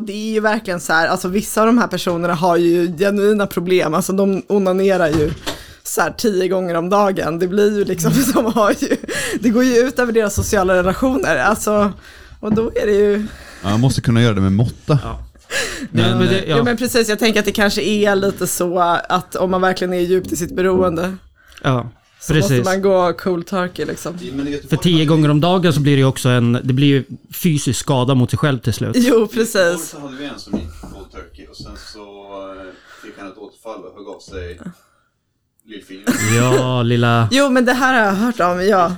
och det är ju verkligen så här, alltså vissa av de här personerna har ju genuina problem, alltså de onanerar ju så här tio gånger om dagen. Det blir ju liksom, de har ju, det går ju ut över deras sociala relationer, alltså, och då är det ju... Ja, man måste kunna göra det med måtta. Ja. Men, men det- ja. ja. men precis, jag tänker att det kanske är lite så att om man verkligen är djupt i sitt beroende Ja, så precis. måste man gå cool turkey liksom. För tio gånger om dagen så blir det ju också en, det blir ju fysisk skada mot sig själv till slut. Jo, precis. så hade vi en som gick cold turkey och sen så eh, fick han ett återfall och högg av sig lillfingret. Ja, lilla... Jo, men det här har jag hört om, ja.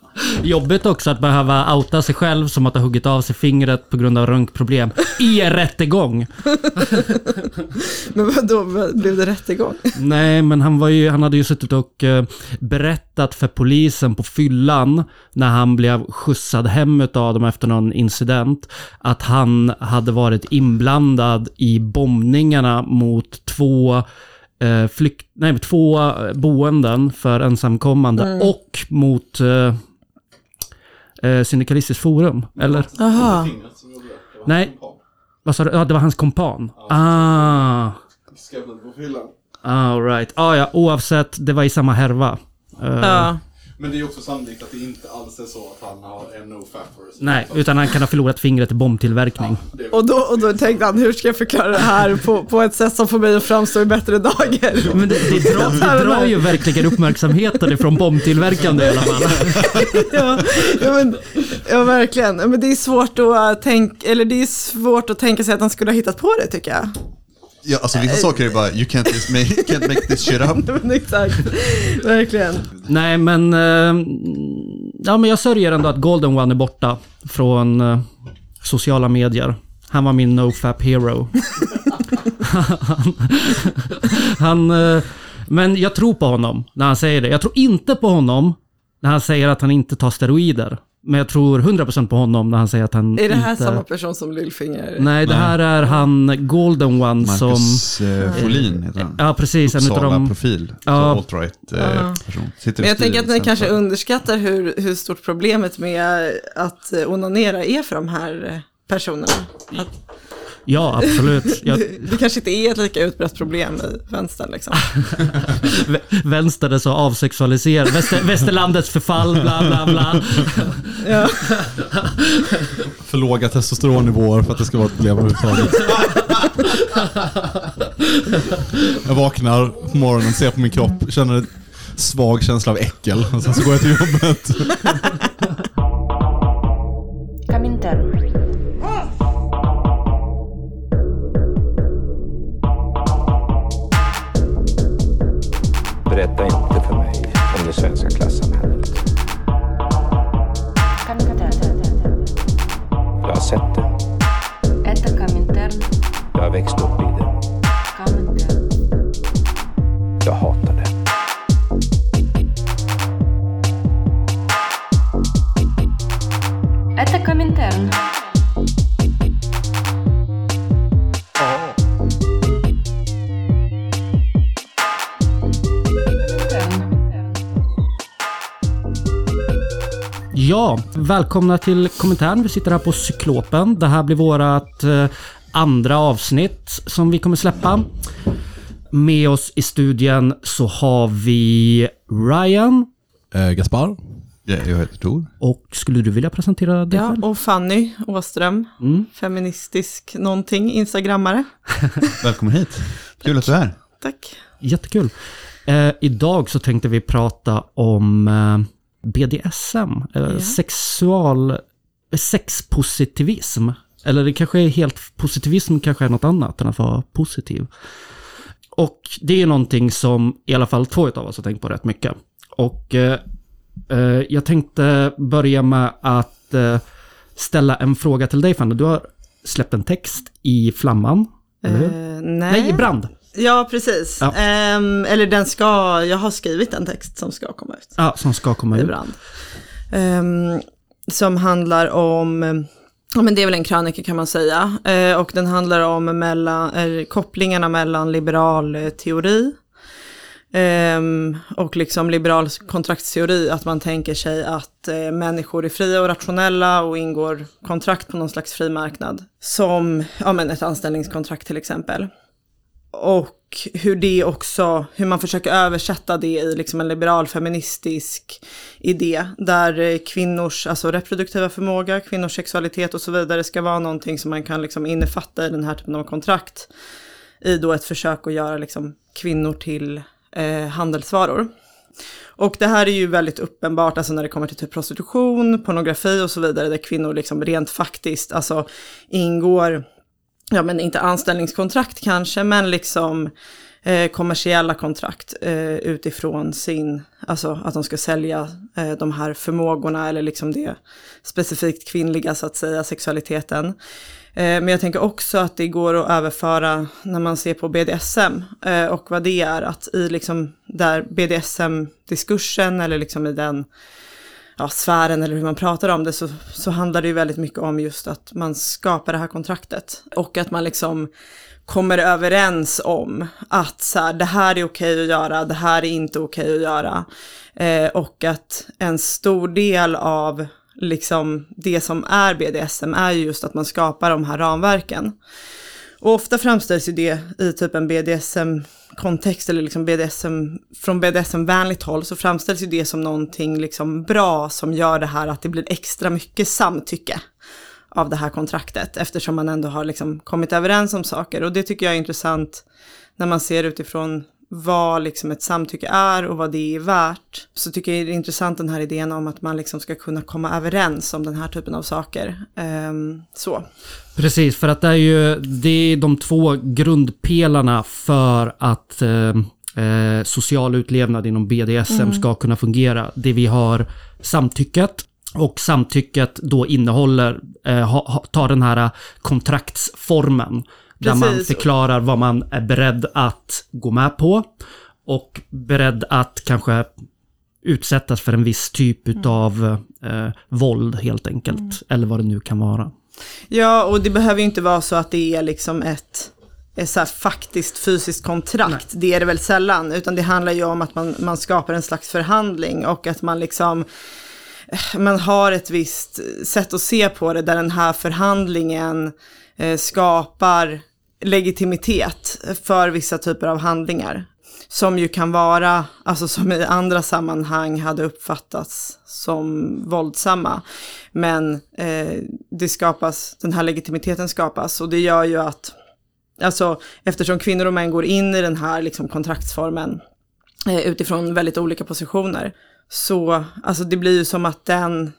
Jobbigt också att behöva outa sig själv som att ha huggit av sig fingret på grund av runkproblem i en rättegång. Men vad- blev det rättegång? Nej, men han, var ju, han hade ju suttit och eh, berättat för polisen på fyllan när han blev skjutsad hem av dem efter någon incident att han hade varit inblandad i bombningarna mot två eh, flykt, nej, två eh, boenden för ensamkommande och mot eh, Syndikalistiskt forum. Eller? Jaha. Nej. Vad sa du? Ja, det var hans kompan. Ah. All right. Ah, ja, oavsett, det var i samma härva. Eh, Ja. Men det är också sannolikt att det inte alls är så att han har en no fapper. Nej, utan han kan ha förlorat fingret i bombtillverkning. Och då, och då tänkte han, hur ska jag förklara det här på, på ett sätt som får mig att framstå i bättre dagar? Men det, det, drar, det drar ju verkligen uppmärksamheten ifrån bombtillverkande i alla fall. ja, ja, men, ja, verkligen. Men det är svårt att tänka, eller det är svårt att tänka sig att han skulle ha hittat på det tycker jag. Ja, alltså vissa saker är bara, you can't, just make, can't make this shit up. Exakt, verkligen. Nej, men... eh, ja, men jag sörjer ändå att Golden One är borta från eh, sociala medier. Han var min nofap hero. han, han, eh, men jag tror på honom när han säger det. Jag tror inte på honom när han säger att han inte tar steroider. Men jag tror 100% på honom när han säger att han Är det här inte... samma person som Lillfinger? Nej, det här är han Golden One som... Marcus eh, Folin heter han. Ja, precis. En utav Uppsala de... profil. Ja. Ja. Alt-right eh, Ja. person. Sitter Men jag tänker att ni kanske för- underskattar hur, hur stort problemet med att onanera är för de här personerna. Att Ja, absolut. Jag, det, det kanske inte är ett lika utbrett problem i vänstern liksom. Vä- Vänster är så avsexualiserad. Väster, västerlandets förfall, bla bla bla. Ja. För låga testosteronnivåer för att det ska vara ett problem överhuvudtaget. Jag vaknar på morgonen, ser på min kropp, känner en svag känsla av äckel. Och sen så går jag till jobbet. Berätta inte för mig om det svenska klassamhället. Коминтерн. Jag har sett det. Это Коминтерн. Jag har växt upp i det. Коминтерн. Jag hatar det. Это Коминтерн. Коминтерн. Ja, välkomna till kommentaren. Vi sitter här på Cyklopen. Det här blir vårat eh, andra avsnitt som vi kommer släppa. Med oss i studien så har vi Ryan. Eh, Gaspar? Ja, jag heter Tor. Och skulle du vilja presentera dig ja, själv? och Fanny Åström, Mm. feministisk någonting, instagrammare. Välkommen hit. Kul att du är här. Tack. Jättekul. Eh, idag så tänkte vi prata om eh, BDSM, Ja. sexual, sexpositivism. Eller det kanske är helt, positivism kanske är något annat än att vara positiv. Och det är någonting som i alla fall två av oss har tänkt på rätt mycket. Och eh, eh, jag tänkte börja med att eh, ställa en fråga till dig Fanny. Du har släppt en text i Flamman, eller hur? Eh, nej. Nej, i Brand. Ja, precis. Ja. Ehm, eller den ska, jag har skrivit en text som ska komma ut. Ja, som ska komma ut. brand. Ehm, som handlar om, ja men det är väl en krönika kan man säga, Eh, och den handlar om mellan, eh, kopplingarna mellan liberal eh, teori Ehm, och liksom liberal kontraktsteori, att man tänker sig att eh, människor är fria och rationella och ingår kontrakt på någon slags fri marknad. Som ja, men ett anställningskontrakt till exempel. Och hur det också, hur man försöker översätta det i liksom en liberal feministisk idé. Där eh, kvinnors, alltså reproduktiva förmåga, kvinnors sexualitet och så vidare ska vara någonting som man kan liksom innefatta i den här typen av kontrakt. I då ett försök att göra liksom kvinnor till eh, handelsvaror. Och det här är ju väldigt uppenbart, alltså när det kommer till typ prostitution, pornografi och så vidare, där kvinnor liksom rent faktiskt, alltså ingår, ja men inte anställningskontrakt kanske, men liksom eh, kommersiella kontrakt eh, utifrån sin, alltså att de ska sälja eh, de här förmågorna eller liksom det specifikt kvinnliga så att säga, sexualiteten. Eh, Men jag tänker också att det går att överföra när man ser på BDSM eh, och vad det är, att i liksom där BDSM-diskursen eller liksom i den ja, sfären eller hur man pratar om det så, så handlar det ju väldigt mycket om just att man skapar det här kontraktet och att man liksom kommer överens om att så här, det här är okej att göra, det här är inte okej att göra. Eh, och att en stor del av liksom det som är BDSM är ju just att man skapar de här ramverken. Och ofta framställs ju det i typ en BDSM-kontext eller liksom BDSM, från BDSM-vänligt håll så framställs ju det som någonting liksom bra som gör det här att det blir extra mycket samtycke av det här kontraktet eftersom man ändå har liksom kommit överens om saker. Och det tycker jag är intressant när man ser utifrån vad liksom ett samtycke är och vad det är värt. Så tycker jag det är intressant den här idén om att man liksom ska kunna komma överens om den här typen av saker. Ehm, så. Precis, för att det är ju det är de två grundpelarna för att eh, eh, social utlevnad inom BDSM ska kunna fungera. Det vi har samtycket och samtycket då innehåller, eh, ha, ha, tar den här kontraktsformen. Där man förklarar vad man är beredd att gå med på och beredd att kanske utsättas för en viss typ utav eh, våld helt enkelt. Eller vad det nu kan vara. Ja, och det behöver ju inte vara så att det är liksom ett, ett så faktiskt fysiskt kontrakt. Det är det väl sällan, utan det handlar ju om att man, man skapar en slags förhandling och att man liksom man har ett visst sätt att se på det där den här förhandlingen eh, skapar legitimitet för vissa typer av handlingar. Som ju kan vara, alltså som i andra sammanhang hade uppfattats som våldsamma. Men eh, det skapas, den här legitimiteten skapas och det gör ju att, alltså eftersom kvinnor och män går in i den här liksom kontraktsformen eh, utifrån väldigt olika positioner. Så alltså det blir ju som att den,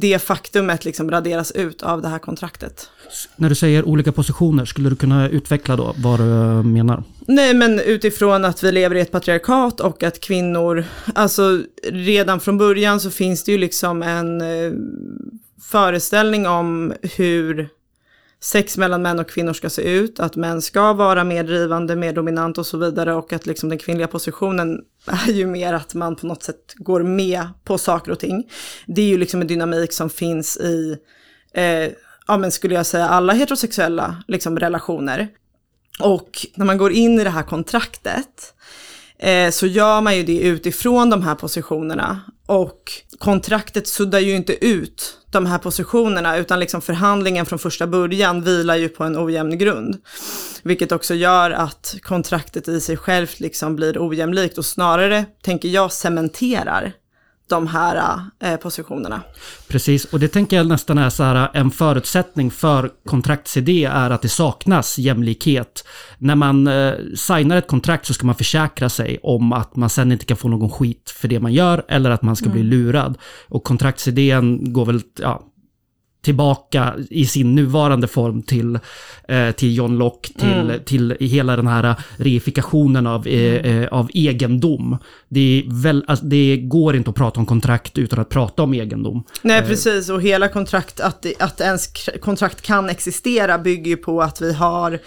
det faktumet liksom raderas ut av det här kontraktet. När du säger olika positioner, skulle du kunna utveckla då vad du menar? Nej, men utifrån att vi lever i ett patriarkat och att kvinnor, alltså redan från början så finns det ju liksom en eh, föreställning om hur sex mellan män och kvinnor ska se ut, att män ska vara mer drivande, mer dominant och så vidare och att liksom den kvinnliga positionen är ju mer att man på något sätt går med på saker och ting. Det är ju liksom en dynamik som finns i, eh, ja men skulle jag säga alla heterosexuella liksom relationer. Och när man går in i det här kontraktet eh, så gör man ju det utifrån de här positionerna. Och kontraktet suddar ju inte ut de här positionerna utan liksom förhandlingen från första början vilar ju på en ojämn grund. Vilket också gör att kontraktet i sig självt liksom blir ojämlikt och snarare, tänker jag, cementerar de här eh, positionerna. Precis, och det tänker jag nästan är så här en förutsättning för kontraktsidé är att det saknas jämlikhet. När man eh, signar ett kontrakt så ska man försäkra sig om att man sen inte kan få någon skit för det man gör eller att man ska bli lurad. Och kontraktsidén går väl, ja, tillbaka i sin nuvarande form till, eh, till John Locke, till, till hela den här reifikationen av, eh, eh, av egendom. Det, väl, alltså, det går inte att prata om kontrakt utan att prata om egendom. Nej, precis. Och hela kontrakt, att, att ens kontrakt kan existera bygger ju på att vi har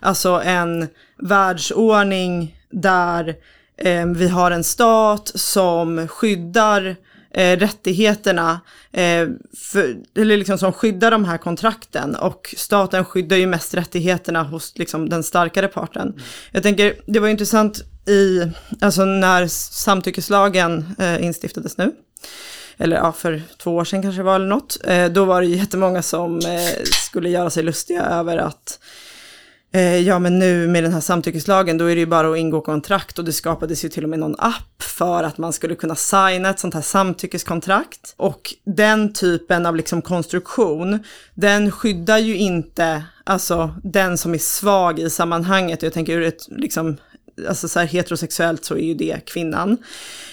alltså en världsordning där eh, vi har en stat som skyddar eh, rättigheterna, eh, för, eller liksom som skyddar de här kontrakten. Och staten skyddar ju mest rättigheterna hos liksom, den starkare parten. Jag tänker, det var intressant i, alltså när samtyckeslagen eh, instiftades nu, eller ja, för två år sedan kanske det var eller något, eh, då var det jättemånga som eh, skulle göra sig lustiga över att Eh, ja men nu med den här samtyckeslagen då är det ju bara att ingå kontrakt och det skapades ju till och med någon app för att man skulle kunna signa ett sånt här samtyckeskontrakt. Och den typen av liksom konstruktion, den skyddar ju inte alltså den som är svag i sammanhanget. Jag tänker ur ett liksom alltså så här heterosexuellt så är ju det kvinnan.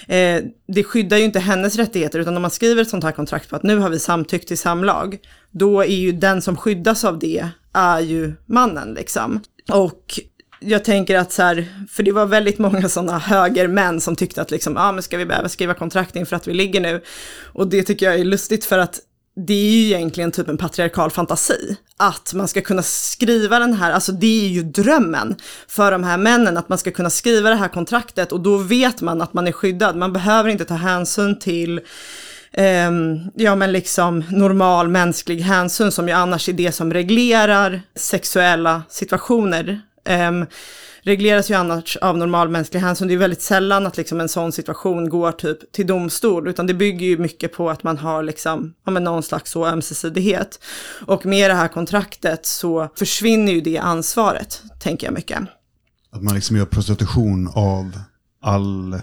Eh, det skyddar ju inte hennes rättigheter, utan om man skriver ett sånt här kontrakt på att nu har vi samtyckt till samlag, då är ju den som skyddas av det, är ju mannen liksom. Och jag tänker att så här, för det var väldigt många sådana högermän som tyckte att liksom, ja ah, men ska vi behöva skriva kontrakt inför att vi ligger nu? Och det tycker jag är lustigt för att det är ju egentligen typ en patriarkal fantasi. Att man ska kunna skriva den här, alltså det är ju drömmen för de här männen, att man ska kunna skriva det här kontraktet och då vet man att man är skyddad. Man behöver inte ta hänsyn till eh, ja men liksom normal mänsklig hänsyn som ju annars är det som reglerar sexuella situationer. Eh, regleras ju annars av normal mänsklig hänsyn. Det är väldigt sällan att liksom en sån situation går typ till domstol, utan det bygger ju mycket på att man har liksom, ja men någon slags så ömsesidighet. Och med det här kontraktet så försvinner ju det ansvaret, tänker jag mycket. Att man liksom gör prostitution av all...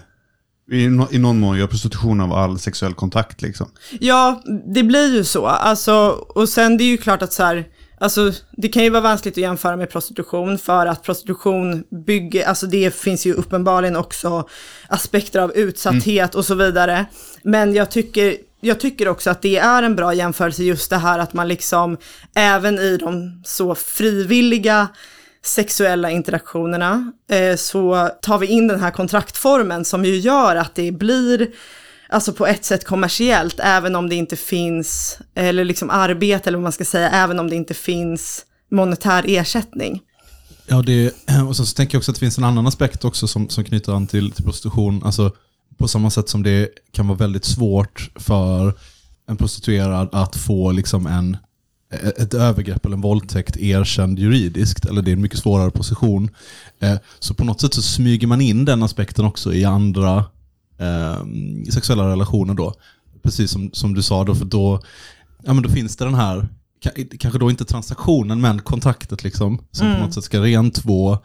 I, no, I någon mån gör prostitution av all sexuell kontakt liksom. Ja, det blir ju så. Alltså, och sen det är ju klart att så här, Alltså det kan ju vara vanskligt att jämföra med prostitution för att prostitution bygger, alltså det finns ju uppenbarligen också aspekter av utsatthet och så vidare. Men jag tycker, jag tycker också att det är en bra jämförelse just det här att man liksom även i de så frivilliga sexuella interaktionerna eh, så tar vi in den här kontraktformen som ju gör att det blir alltså på ett sätt kommersiellt, även om det inte finns, eller liksom arbete eller vad man ska säga, även om det inte finns monetär ersättning. Ja, det, och sen så tänker jag också att det finns en annan aspekt också som, som knyter an till, till prostitution. Alltså, på samma sätt som det kan vara väldigt svårt för en prostituerad att få liksom en, ett övergrepp eller en våldtäkt erkänd juridiskt, eller det är en mycket svårare position. Eh, så på något sätt så smyger man in den aspekten också i andra eh, sexuella relationer då. Precis som, som du sa då, för då, ja, men då finns det den här, kanske då inte transaktionen, men kontaktet liksom, som mm. på något sätt ska rentvå,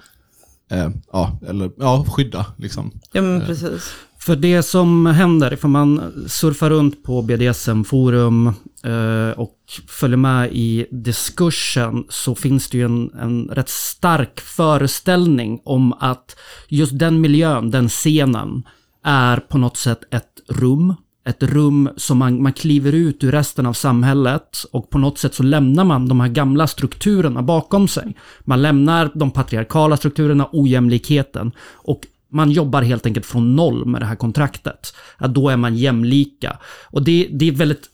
eh, ja, eller ja, skydda liksom. Ja, men precis. För det som händer, ifall man surfar runt på BDSM-forum eh, Eh, och följer med i diskursen så finns det ju en, en rätt stark föreställning om att just den miljön, den scenen, är på något sätt ett rum. Ett rum som man, man kliver ut ur resten av samhället och på något sätt så lämnar man de här gamla strukturerna bakom sig. Man lämnar de patriarkala strukturerna, ojämlikheten och man jobbar helt enkelt från noll med det här kontraktet. Att då är man jämlika. Och det, det är väldigt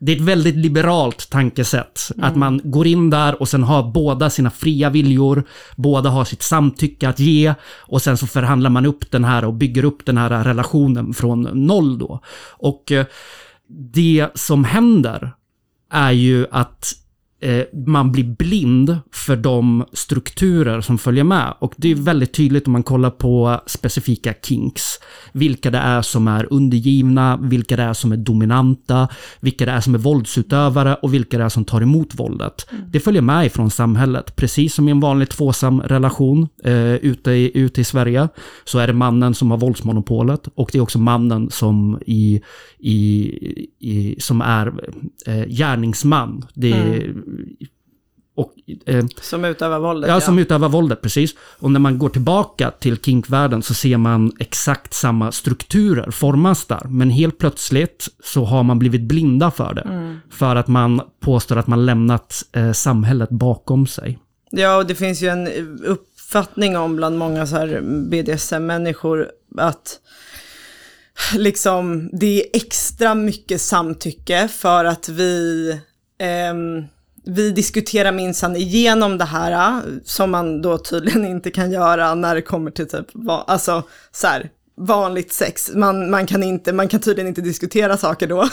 det är ett väldigt liberalt tankesätt. Mm. Att man går in där och sen har båda sina fria viljor, båda har sitt samtycke att ge och sen så förhandlar man upp den här och bygger upp den här relationen från noll då. Och eh, det som händer är ju att man blir blind för de strukturer som följer med. Och det är väldigt tydligt om man kollar på specifika kinks. Vilka det är som är undergivna, vilka det är som är dominanta, vilka det är som är våldsutövare och vilka det är som tar emot våldet. Mm. Det följer med ifrån samhället. Precis som i en vanlig tvåsam relation eh, ute, i, ute i Sverige så är det mannen som har våldsmonopolet och det är också mannen som, i, i, i som är eh, gärningsman. Det är, mm och, eh, som utövar våldet? Ja, ja, som utövar våldet, precis. Och när man går tillbaka till kinkvärlden så ser man exakt samma strukturer formas där. Men helt plötsligt så har man blivit blinda för det. Mm. För att man påstår att man lämnat eh, samhället bakom sig. Ja, och det finns ju en uppfattning om bland många så här BDSM-människor att liksom det är extra mycket samtycke för att vi eh, vi diskuterar minsann igenom det här, äh, som man då tydligen inte kan göra när det kommer till typ, alltså så här, vanligt sex. Man, man, kan inte, man kan tydligen inte diskutera saker då.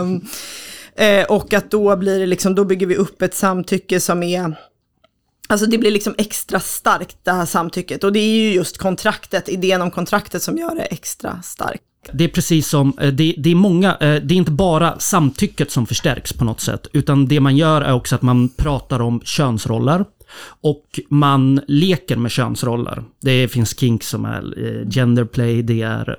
um, eh, och att då blir det liksom, då bygger vi upp ett samtycke som är Alltså det blir liksom extra starkt det här samtycket och det är ju just kontraktet, idén om kontraktet som gör det extra starkt. Det är precis som, eh, det, det är många, eh, det är inte bara samtycket som förstärks på något sätt, utan det man gör är också att man pratar om könsroller. Och man leker med könsroller. Det finns kink som är eh, genderplay, det är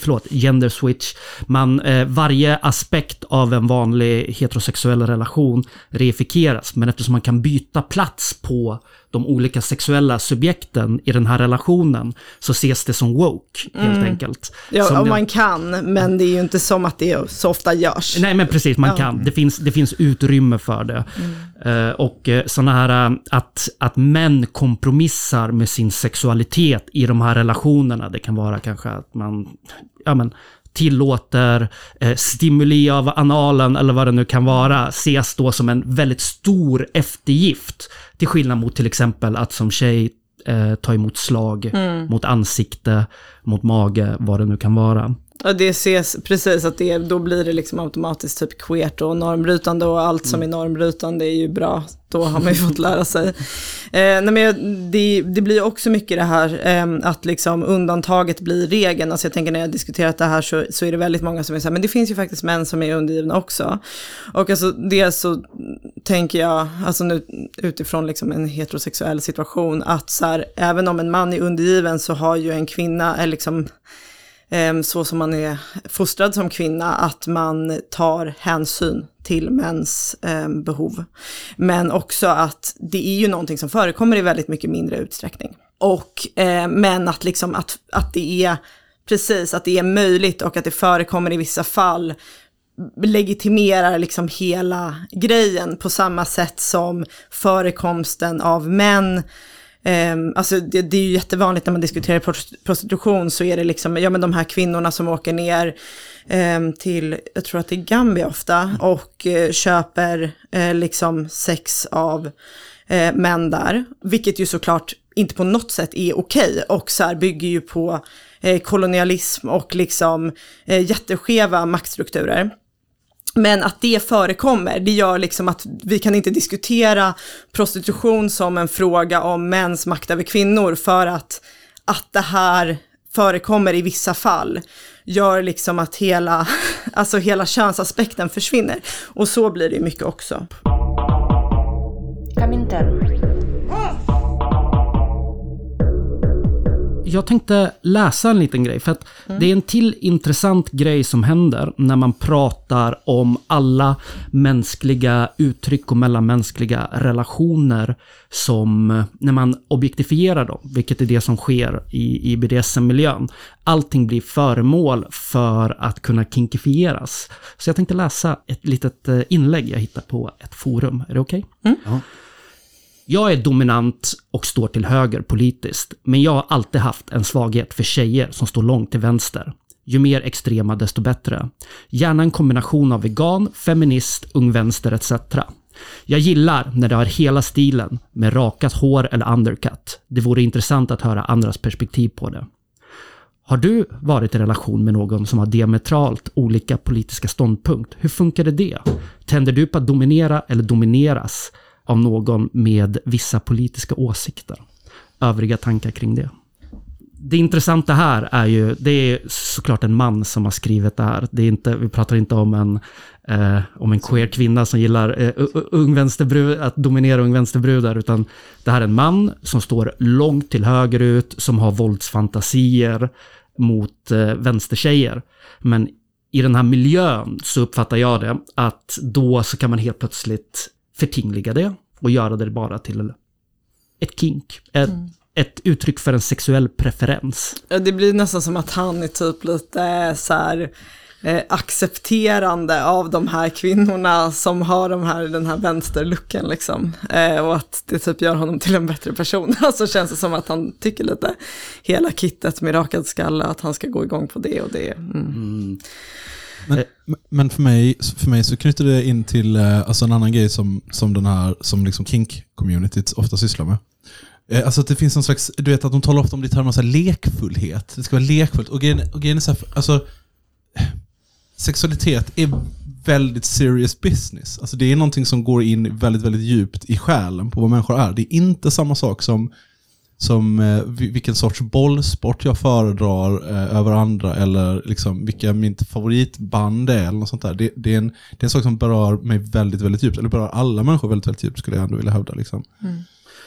förlåt, gender switch. Man, eh, varje aspekt av en vanlig heterosexuell relation reifikeras, men eftersom man kan byta plats på de olika sexuella subjekten i den här relationen så ses det som woke, helt enkelt. Ja, Som det- man kan, men det är ju inte som att det så ofta görs. Nej, men precis, man Ja. kan. Det finns, det finns utrymme för det. Eh, och eh, såna här, eh, att, att män kompromissar med sin sexualitet i de här relationerna. Det kan vara kanske att man, ja men, tillåter eh, stimuli av analen eller vad det nu kan vara, ses då som en väldigt stor eftergift. Till skillnad mot till exempel att som tjej eh, ta emot slag mot ansikte, mot mage, vad det nu kan vara. Ja, det ses precis att det, då blir det liksom automatiskt typ queert och normbrytande och allt som är normbrytande är ju bra. Då har man ju fått lära sig. Eh, nej, men det, det blir också mycket det här eh, att liksom undantaget blir regeln. Alltså jag tänker när jag diskuterat det här så, så är det väldigt många som är så här, men det finns ju faktiskt män som är undergivna också. Och alltså det så tänker jag, alltså nu utifrån liksom en heterosexuell situation, att så här, även om en man är undergiven så har ju en kvinna, är liksom eh, Ehm, så som man är fostrad som kvinna, att man tar hänsyn till mäns ehm, behov. Men också att det är ju någonting som förekommer i väldigt mycket mindre utsträckning. Och, eh, men att, liksom, att, att det är precis, att det är möjligt och att det förekommer i vissa fall legitimerar liksom hela grejen på samma sätt som förekomsten av män Ehm, alltså det, det är ju jättevanligt när man diskuterar prostitution så är det liksom, ja men de här kvinnorna som åker ner ehm, till, jag tror att det är Gambia ofta, och eh, köper eh, liksom sex av eh, män där. Vilket ju såklart inte på något sätt är okej och så här bygger ju på eh, kolonialism och liksom eh, jätteskeva maktstrukturer. Men att det förekommer, det gör liksom att vi kan inte diskutera prostitution som en fråga om mäns makt över kvinnor för att, att det här förekommer i vissa fall gör liksom att hela, alltså hela könsaspekten försvinner. Och så blir det ju mycket också. Comintern. Jag tänkte läsa en liten grej, för att det är en till intressant grej som händer när man pratar om alla mänskliga uttryck och mellanmänskliga relationer som, när man objektifierar dem, vilket är det som sker i, i BDSM-miljön. Allting blir föremål för att kunna kinkifieras. Så jag tänkte läsa ett litet eh, inlägg jag hittade på ett forum. Är det okej? Jag är dominant och står till höger politiskt, men jag har alltid haft en svaghet för tjejer som står långt till vänster. Ju mer extrema desto bättre. Gärna en kombination av vegan, feminist, ung vänster etc. Jag gillar när det har hela stilen med rakat hår eller undercut. Det vore intressant att höra andras perspektiv på det. Har du varit i relation med någon som har diametralt olika politiska ståndpunkt? Hur funkade det? Tänder du på att dominera eller domineras av någon med vissa politiska åsikter? Övriga tankar kring det? Det intressanta här är ju, det är såklart en man som har skrivit det här. Det är inte, vi pratar inte om en, eh, om en queer kvinna som gillar eh, ung vänsterbrud, att dominera ung vänsterbrudar, utan det här är en man som står långt till höger ut, som har våldsfantasier mot eh, vänstertjejer. Men i den här miljön så uppfattar jag det att då så kan man helt plötsligt förtingliga det och göra det bara till ett kink. Ett, ett uttryck för en sexuell preferens. Det blir nästan som att han är typ lite så här eh, accepterande av de här kvinnorna som har de här, den här vänsterlucken liksom. Eh, och att det typ gör honom till en bättre person. Alltså känns det som att han tycker lite hela kittet med rakad skalle, att han ska gå igång på det och det. Mm. Men, men för, mig, för mig så knyter det in till eh, alltså en annan grej som, som den här som liksom kink-communityt ofta sysslar med. Eh, Alltså att det finns någon slags, du vet att de talar ofta om det i termer av lekfullhet. Det ska vara lekfullt. Och grejen, och grejen är så här, alltså, sexualitet är väldigt serious business. Alltså det är någonting som går in väldigt, väldigt djupt i själen på vad människor är. Det är inte samma sak som, som eh, vi- vilken sorts bollsport jag föredrar eh, över andra eller liksom vilka mitt favoritband är eller något sånt där. Det, det, är en, det är en sak som berör mig väldigt, väldigt djupt. Eller berör alla människor väldigt, väldigt djupt skulle jag ändå vilja hävda. Liksom.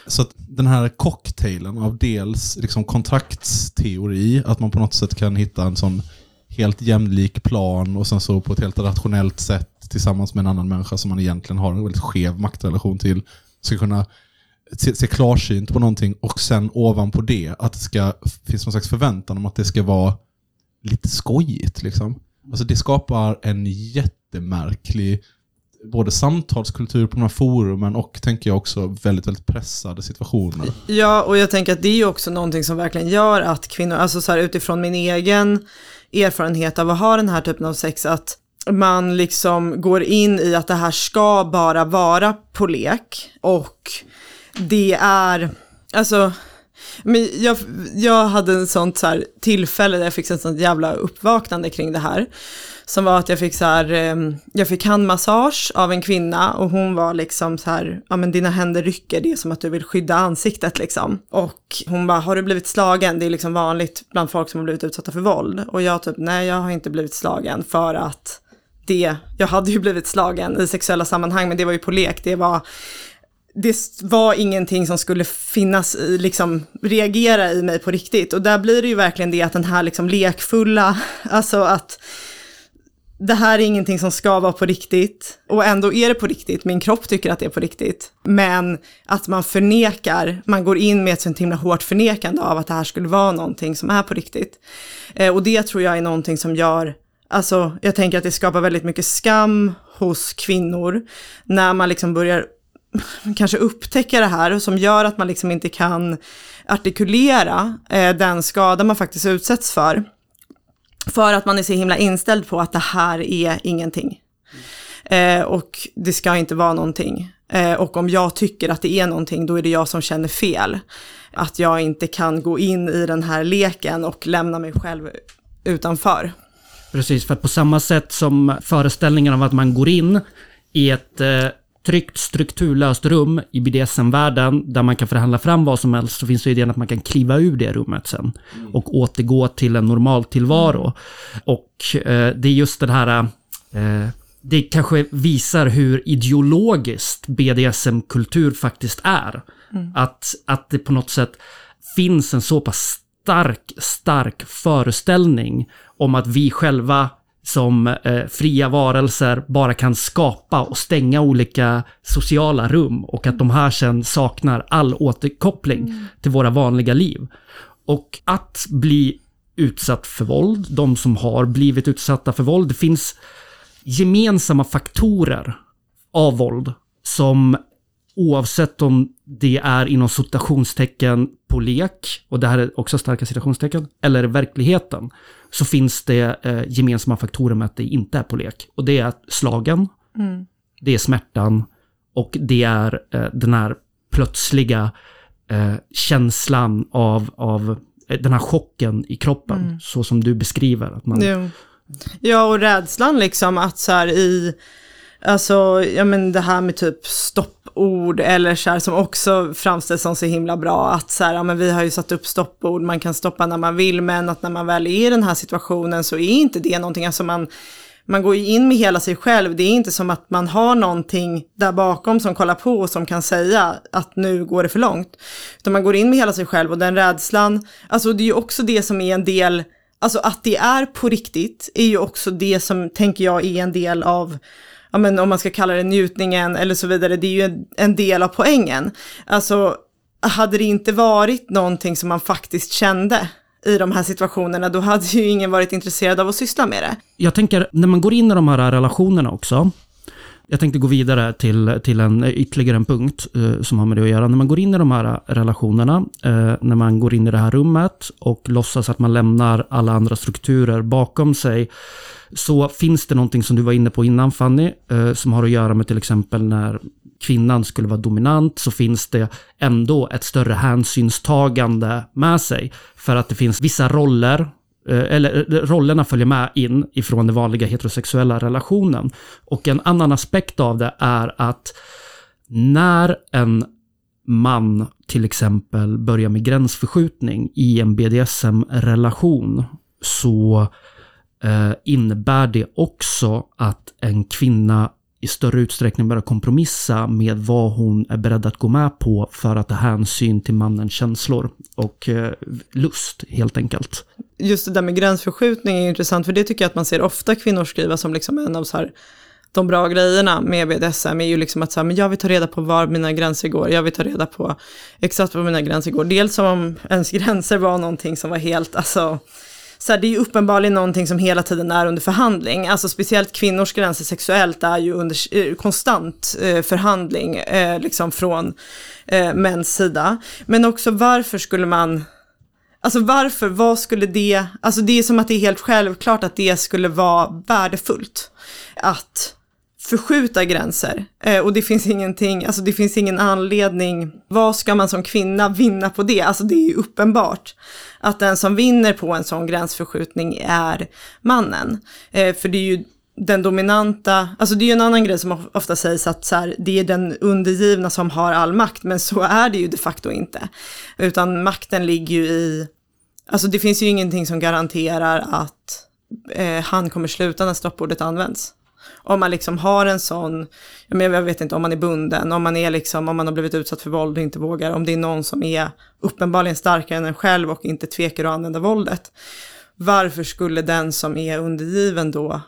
Så att den här cocktailen av dels liksom kontraktsteori, att man på något sätt kan hitta en sån helt jämlik plan och sen så på ett helt rationellt sätt tillsammans med en annan människa som man egentligen har en väldigt skev maktrelation till, ska kunna se, se klarsynt på någonting och sen ovanpå det att det ska finns någon slags förväntan om att det ska vara lite skojigt. Liksom. Alltså det skapar en jättemärklig både samtalskultur på de här forumen och tänker jag också väldigt, väldigt pressade situationer. Ja, och jag tänker att det är ju också någonting som verkligen gör att kvinnor, alltså så här utifrån min egen erfarenhet av att ha den här typen av sex, att man liksom går in i att det här ska bara vara på lek och det är, alltså, men jag, jag hade en sånt så här tillfälle där jag fick ett sånt jävla uppvaknande kring det här. Som var att jag fick så här, ehm, jag fick handmassage av en kvinna och hon var liksom så här, ja men dina händer rycker, det är som att du vill skydda ansiktet liksom. Och hon bara, har du blivit slagen? Det är liksom vanligt bland folk som har blivit utsatta för våld. Och jag typ, nej jag har inte blivit slagen för att det, jag hade ju blivit slagen i sexuella sammanhang men det var ju på lek, det var det var ingenting som skulle finnas i, liksom reagera i mig på riktigt. Och där blir det ju verkligen det att den här liksom lekfulla, alltså att det här är ingenting som ska vara på riktigt. Och ändå är det på riktigt, min kropp tycker att det är på riktigt. Men att man förnekar, man går in med ett sånt himla hårt förnekande av att det här skulle vara någonting som är på riktigt. Eh, och det tror jag är någonting som gör, alltså jag tänker att det skapar väldigt mycket skam hos kvinnor när man liksom börjar kanske upptäcka det här som gör att man liksom inte kan artikulera eh, den skada man faktiskt utsätts för. För att man är så himla inställd på att det här är ingenting. Eh, och det ska inte vara någonting. Eh, och om jag tycker att det är någonting, då är det jag som känner fel. Att jag inte kan gå in i den här leken och lämna mig själv utanför. Precis, för att på samma sätt som föreställningen av att man går in i ett eh, tryggt, strukturlöst rum i BDSM-världen där man kan förhandla fram vad som helst, så finns det idén att man kan kliva ur det rummet sen och återgå till en normal tillvaro. Och eh, det är just det här, eh, det kanske visar hur ideologiskt BDSM-kultur faktiskt är. Att, att det på något sätt finns en så pass stark, stark föreställning om att vi själva som eh, fria varelser bara kan skapa och stänga olika sociala rum och att de här sen saknar all återkoppling till våra vanliga liv. Och att bli utsatt för våld, de som har blivit utsatta för våld, det finns gemensamma faktorer av våld som oavsett om det är inom citationstecken på lek, och det här är också starka citationstecken, eller verkligheten, så finns det eh, gemensamma faktorer med att det inte är på lek. Och det är slagen, det är smärtan och det är eh, den här plötsliga eh, känslan av, av eh, den här chocken i kroppen, så som du beskriver. Att man, Jo. Ja, och rädslan liksom att så här i, alltså, ja men det här med typ stoppord eller så här som också framställs som så himla bra att så här, ja men vi har ju satt upp stoppord, man kan stoppa när man vill, men att när man väl är i den här situationen så är inte det någonting, alltså man, man går ju in med hela sig själv, det är inte som att man har någonting där bakom som kollar på och som kan säga att nu går det för långt. Utan man går in med hela sig själv och den rädslan, alltså det är ju också det som är en del Alltså att det är på riktigt är ju också det som, tänker jag, är en del av, ja men om man ska kalla det njutningen eller så vidare, det är ju en, en del av poängen. Alltså, hade det inte varit någonting som man faktiskt kände i de här situationerna, då hade ju ingen varit intresserad av att syssla med det. Jag tänker, när man går in i de här relationerna också, jag tänkte gå vidare till, till en, ytterligare en punkt eh, som har med det att göra. När man går in i de här eh, relationerna, eh, när man går in i det här rummet och låtsas att man lämnar alla andra strukturer bakom sig, så finns det någonting som du var inne på innan Fanny, eh, som har att göra med till exempel när kvinnan skulle vara dominant, så finns det ändå ett större hänsynstagande med sig. För att det finns vissa roller Eh, eller eh, rollerna följer med in ifrån den vanliga heterosexuella relationen. Och en annan aspekt av det är att när en man till exempel börjar med gränsförskjutning i en BDSM-relation så eh, innebär det också att en kvinna i större utsträckning börjar kompromissa med vad hon är beredd att gå med på för att ta hänsyn till mannens känslor och eh, lust helt enkelt. Just det där med gränsförskjutning är intressant, för det tycker jag att man ser ofta kvinnor skriva som liksom en av så här, de bra grejerna med BDSM är ju liksom att så här, men jag vill ta reda på var mina gränser går, jag vill ta reda på exakt var mina gränser går. Dels som om ens gränser var någonting som var helt, alltså, så här, det är ju uppenbarligen någonting som hela tiden är under förhandling. Alltså speciellt kvinnors gränser sexuellt är ju under eh, konstant eh, förhandling eh, liksom från eh, mäns sida. Men också varför skulle man Alltså varför, vad skulle det, alltså det är som att det är helt självklart att det skulle vara värdefullt. Att förskjuta gränser. Eh, och det finns ingenting, alltså det finns ingen anledning, vad ska man som kvinna vinna på det? Alltså det är ju uppenbart att den som vinner på en sån gränsförskjutning är mannen. Eh, för det är ju den dominanta, alltså det är ju en annan grej som ofta sägs att så här, det är den undergivna som har all makt, men så är det ju de facto inte. Utan makten ligger ju i, alltså det finns ju ingenting som garanterar att eh, han kommer sluta när stoppbordet används. Om man liksom har en sån, jag jag vet inte om man är bunden, om man är liksom, om man har blivit utsatt för våld och inte vågar, om det är någon som är uppenbarligen starkare än en själv och inte tvekar att använda våldet. Varför skulle den som är undergiven då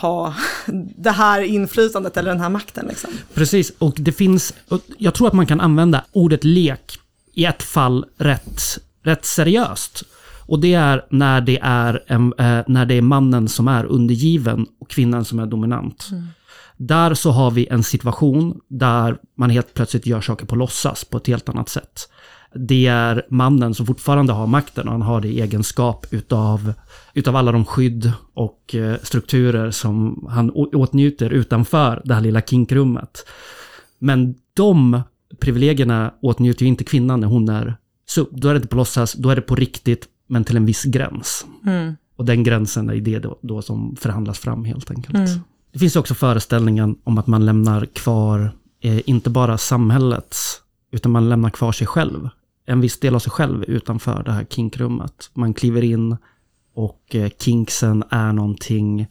ha det här inflytandet eller den här makten liksom? Precis, och det finns, jag tror att man kan använda ordet lek i ett fall rätt, rätt seriöst. Och det är när det är, en, eh, när det är mannen som är undergiven och kvinnan som är dominant. Där så har vi en situation där man helt plötsligt gör saker på låtsas på ett helt annat sätt. Det är mannen som fortfarande har makten och han har det i egenskap utav, utav alla de skydd och eh, strukturer som han åtnjuter utanför det här lilla kinkrummet. Men de privilegierna åtnjuter ju inte kvinnan när hon är sub. Då är det inte på låtsas, då är det på riktigt, men till en viss gräns. Och den gränsen är det då, då som förhandlas fram helt enkelt. Det finns också föreställningen om att man lämnar kvar, eh, inte bara samhällets, utan man lämnar kvar sig själv. En viss del av sig själv utanför det här kinkrummet. Man kliver in och eh, kinksen är någonting,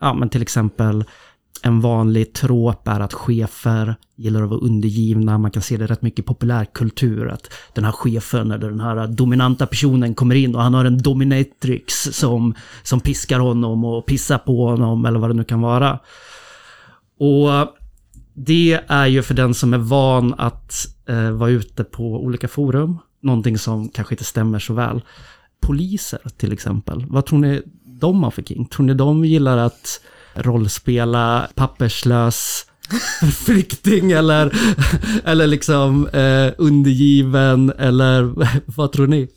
ja men till exempel en vanlig tråp är att chefer gillar att vara undergivna. Man kan se det rätt mycket i populärkultur. Att den här chefen eller den här dominanta personen kommer in och han har en dominatrix som, som piskar honom och pissar på honom eller vad det nu kan vara. Och det är ju för den som är van att eh, vara ute på olika forum. Någonting som kanske inte stämmer så väl. Poliser till exempel. Vad tror ni de har för king? Tror ni de gillar att rollspela papperslös flykting eller, eller liksom eh, undergiven eller vad tror ni?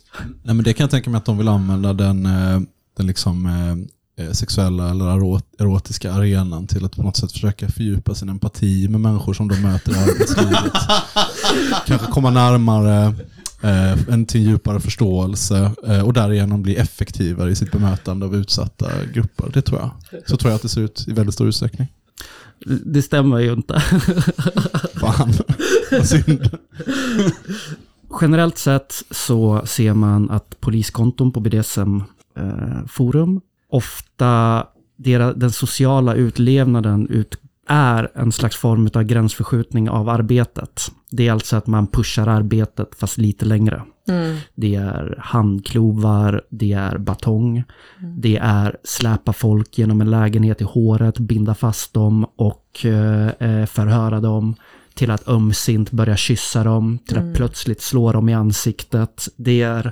Nej, men det kan jag tänka mig att de vill använda den, eh, den liksom, eh, sexuella eller erot- erotiska arenan till att på något sätt försöka fördjupa sin empati med människor som de möter i arbetslivet. Kanske komma närmare eh, en till djupare förståelse eh, och därigenom bli effektivare i sitt bemötande av utsatta grupper. Det tror jag. Så tror jag att det ser ut i väldigt stor utsträckning. Det stämmer ju inte. Fan, vad synd. Generellt sett så ser man att poliskonton på BDSM-forum ofta dera- den sociala utlevnaden ut är en slags form av gränsförskjutning av arbetet. Det är alltså att man pushar arbetet fast lite längre. Det är handklovar, det är batong, det är släpa folk genom en lägenhet i håret, binda fast dem och eh, eh, förhöra dem till att ömsint börja kyssa dem, till att plötsligt slå dem i ansiktet. Det är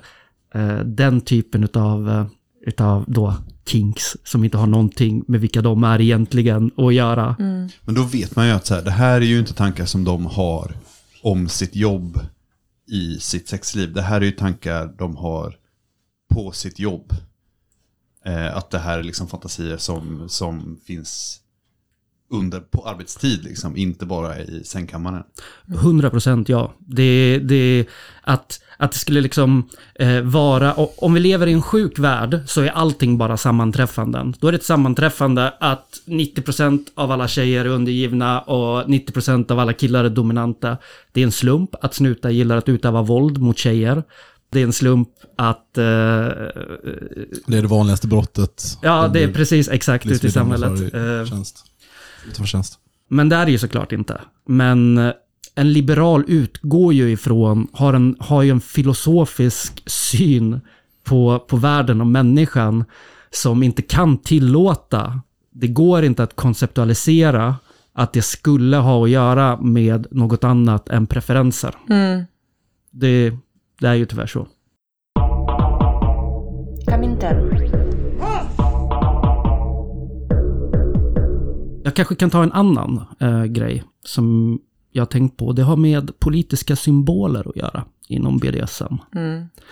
eh, den typen eh, utav då kinks som inte har någonting med vilka de är egentligen att göra. Men då vet man ju att så här, det här är ju inte tankar som de har om sitt jobb i sitt sexliv. Det här är ju tankar de har på sitt jobb. Eh, att det här är liksom fantasier som, som finns under, på arbetstid, liksom, inte bara i sängkammaren. 100 procent ja. Det, det, att, att det skulle liksom eh, vara, om vi lever i en sjuk värld så är allting bara sammanträffanden. Då är det ett sammanträffande att 90 procent av alla tjejer är undergivna och 90 procent av alla killar är dominanta. Det är en slump att snutar gillar att utöva våld mot tjejer. Det är en slump att... Eh, Det är det vanligaste brottet. ja, det är precis exakt ute i samhället. Tjänst. Utanför tjänst. Men det är det ju såklart inte. Men eh, en liberal utgår ju ifrån, har, en, har ju en filosofisk syn på, på världen och människan som inte kan tillåta, det går inte att konceptualisera att det skulle ha att göra med något annat än preferenser. Det, det är ju tyvärr så. Comintern. Jag kanske kan ta en annan eh, grej som jag har tänkt på. Det har med politiska symboler att göra inom BDSM.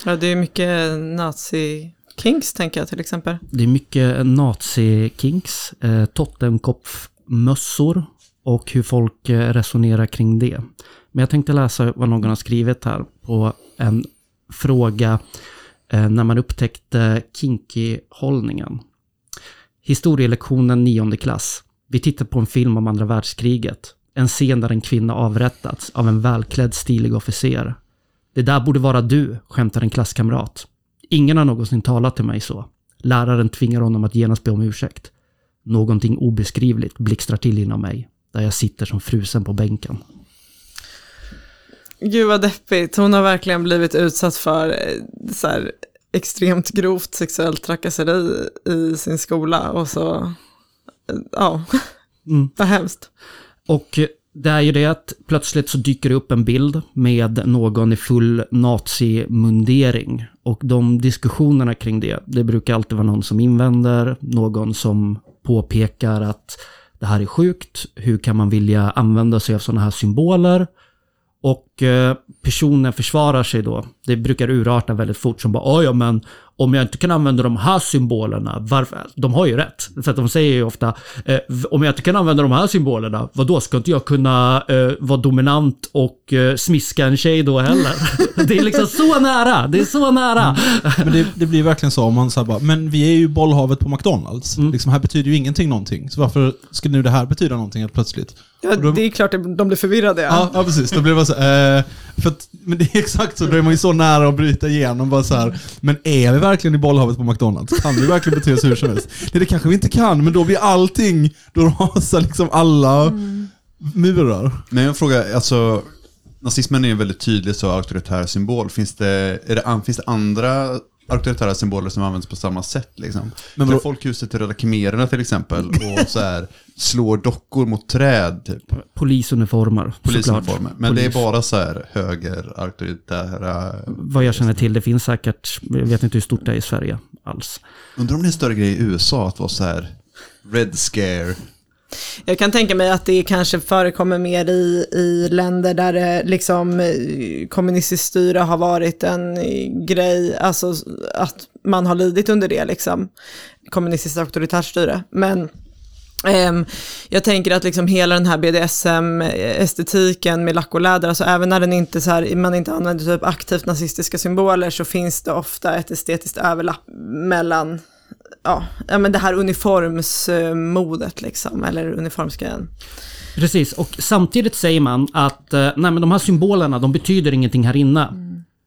Ja, det är mycket nazi-kinks tänker jag till exempel. Det är mycket nazi-kinks, eh, Tottenkopf-mössor och hur folk eh, resonerar kring det. Men jag tänkte läsa vad någon har skrivit här på en fråga eh, när man upptäckte kinky-hållningen. Historielektionen nionde klass. Vi tittar på en film om andra världskriget. En scen där en kvinna avrättats av en välklädd stilig officer. Det där borde vara du, skämtar en klasskamrat. Ingen har någonsin talat till mig så. Läraren tvingar honom att genast be om ursäkt. Någonting obeskrivligt blixtrar till inom mig, där jag sitter som frusen på bänken. Gud vad deppigt, hon har verkligen blivit utsatt för eh, så här, extremt grovt sexuellt trakasseri i sin skola och så, ja, Mm. vad hemskt. Och det är ju det att plötsligt så dyker det upp en bild med någon i full nazimundering. Och de diskussionerna kring det, det brukar alltid vara någon som invänder, någon som påpekar att det här är sjukt, hur kan man vilja använda sig av sådana här symboler? Och eh, personen försvarar sig då. Det brukar urarta väldigt fort som bara "Oj, ja men om jag inte kan använda de här symbolerna, varför? De har ju rätt. För att de säger ju ofta eh, om jag inte kan använda de här symbolerna, vad då ska inte jag kunna eh, vara dominant och eh, smiska en tjej då heller? det är liksom så nära, det är så nära. Men det, det blir verkligen så om man säger bara, men vi är ju bollhavet på McDonalds. Mm. Liksom, här betyder ju ingenting någonting. Så varför ska nu det här betyda någonting helt plötsligt? Ja, då- det är klart att de blir förvirrade. Ja, ja precis. Då blir bara så eh, för att, Men det är exakt så, då är man ju så nära att bryta igenom bara så här. Men är vi verkligen i bollhavet på McDonalds? Kan vi verkligen bete oss hur som helst? Nej, det kanske vi inte kan, men då blir allting, då rasar liksom alla murar. Men jag frågar, alltså, nazismen är en väldigt tydlig så auktoritär symbol. Finns det, är det, finns det andra auktoritära symboler som används på samma sätt? Liksom? Men vadå- Folkhuset i Röda khmererna till exempel, och så här, slår dockor mot träd, typ. Polisuniformer. Polisuniformer. Men det är Polis. bara så här höger, auktoritära... Vad jag känner till, det finns säkert, jag vet inte hur stort det är i Sverige alls. Undrar om det är en större grej i USA att vara så här red scare. Jag kan tänka mig att det kanske förekommer mer i, i länder där det liksom eh, kommunistiskt styre har varit en eh, grej, alltså att man har lidit under det liksom, kommunistiskt auktoritärt styre. Men ehm, jag tänker att liksom hela den här BDSM-estetiken med lack och läder, alltså även när den inte så här, man inte använder typ aktivt nazistiska symboler så finns det ofta ett estetiskt överlapp mellan ja, men det här uniformsmodet liksom, eller uniformsgrejen. Precis, och samtidigt säger man att eh, nej, men de här symbolerna, de betyder ingenting här inne.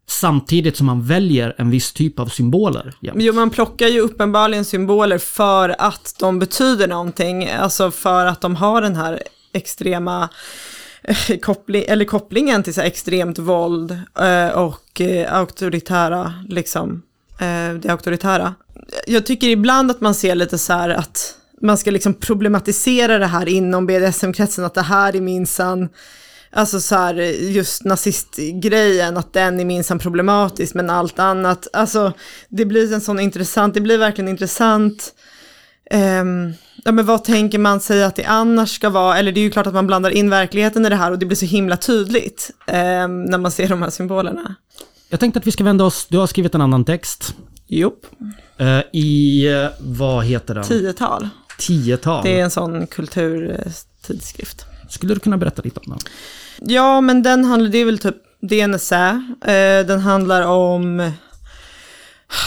Samtidigt som man väljer en viss typ av symboler. Ja. Jo, man plockar ju uppenbarligen symboler för att de betyder någonting, alltså för att de har den här extrema eh, koppling, eller kopplingen till så extremt våld eh, och auktoritära, liksom, Eh, det auktoritära. Jag tycker ibland att man ser lite så här att man ska liksom problematisera det här inom BDSM-kretsen, att det här är minsann Alltså så här, just nazistgrejen, att den är minsann problematisk, men allt annat, alltså det blir en sån intressant, det blir verkligen intressant. Um, ja men vad tänker man sig att det annars ska vara, eller det är ju klart att man blandar in verkligheten i det här och det blir så himla tydligt um, när man ser de här symbolerna. Jag tänkte att vi ska vända oss, du har skrivit en annan text. Jo, Eh, I, eh, vad heter den? tiotal. Tiotal. Det är en sån kulturtidskrift. Skulle du kunna berätta lite om den? Ja, men den handlar, det är väl typ, det är en essä. Eh, den handlar om,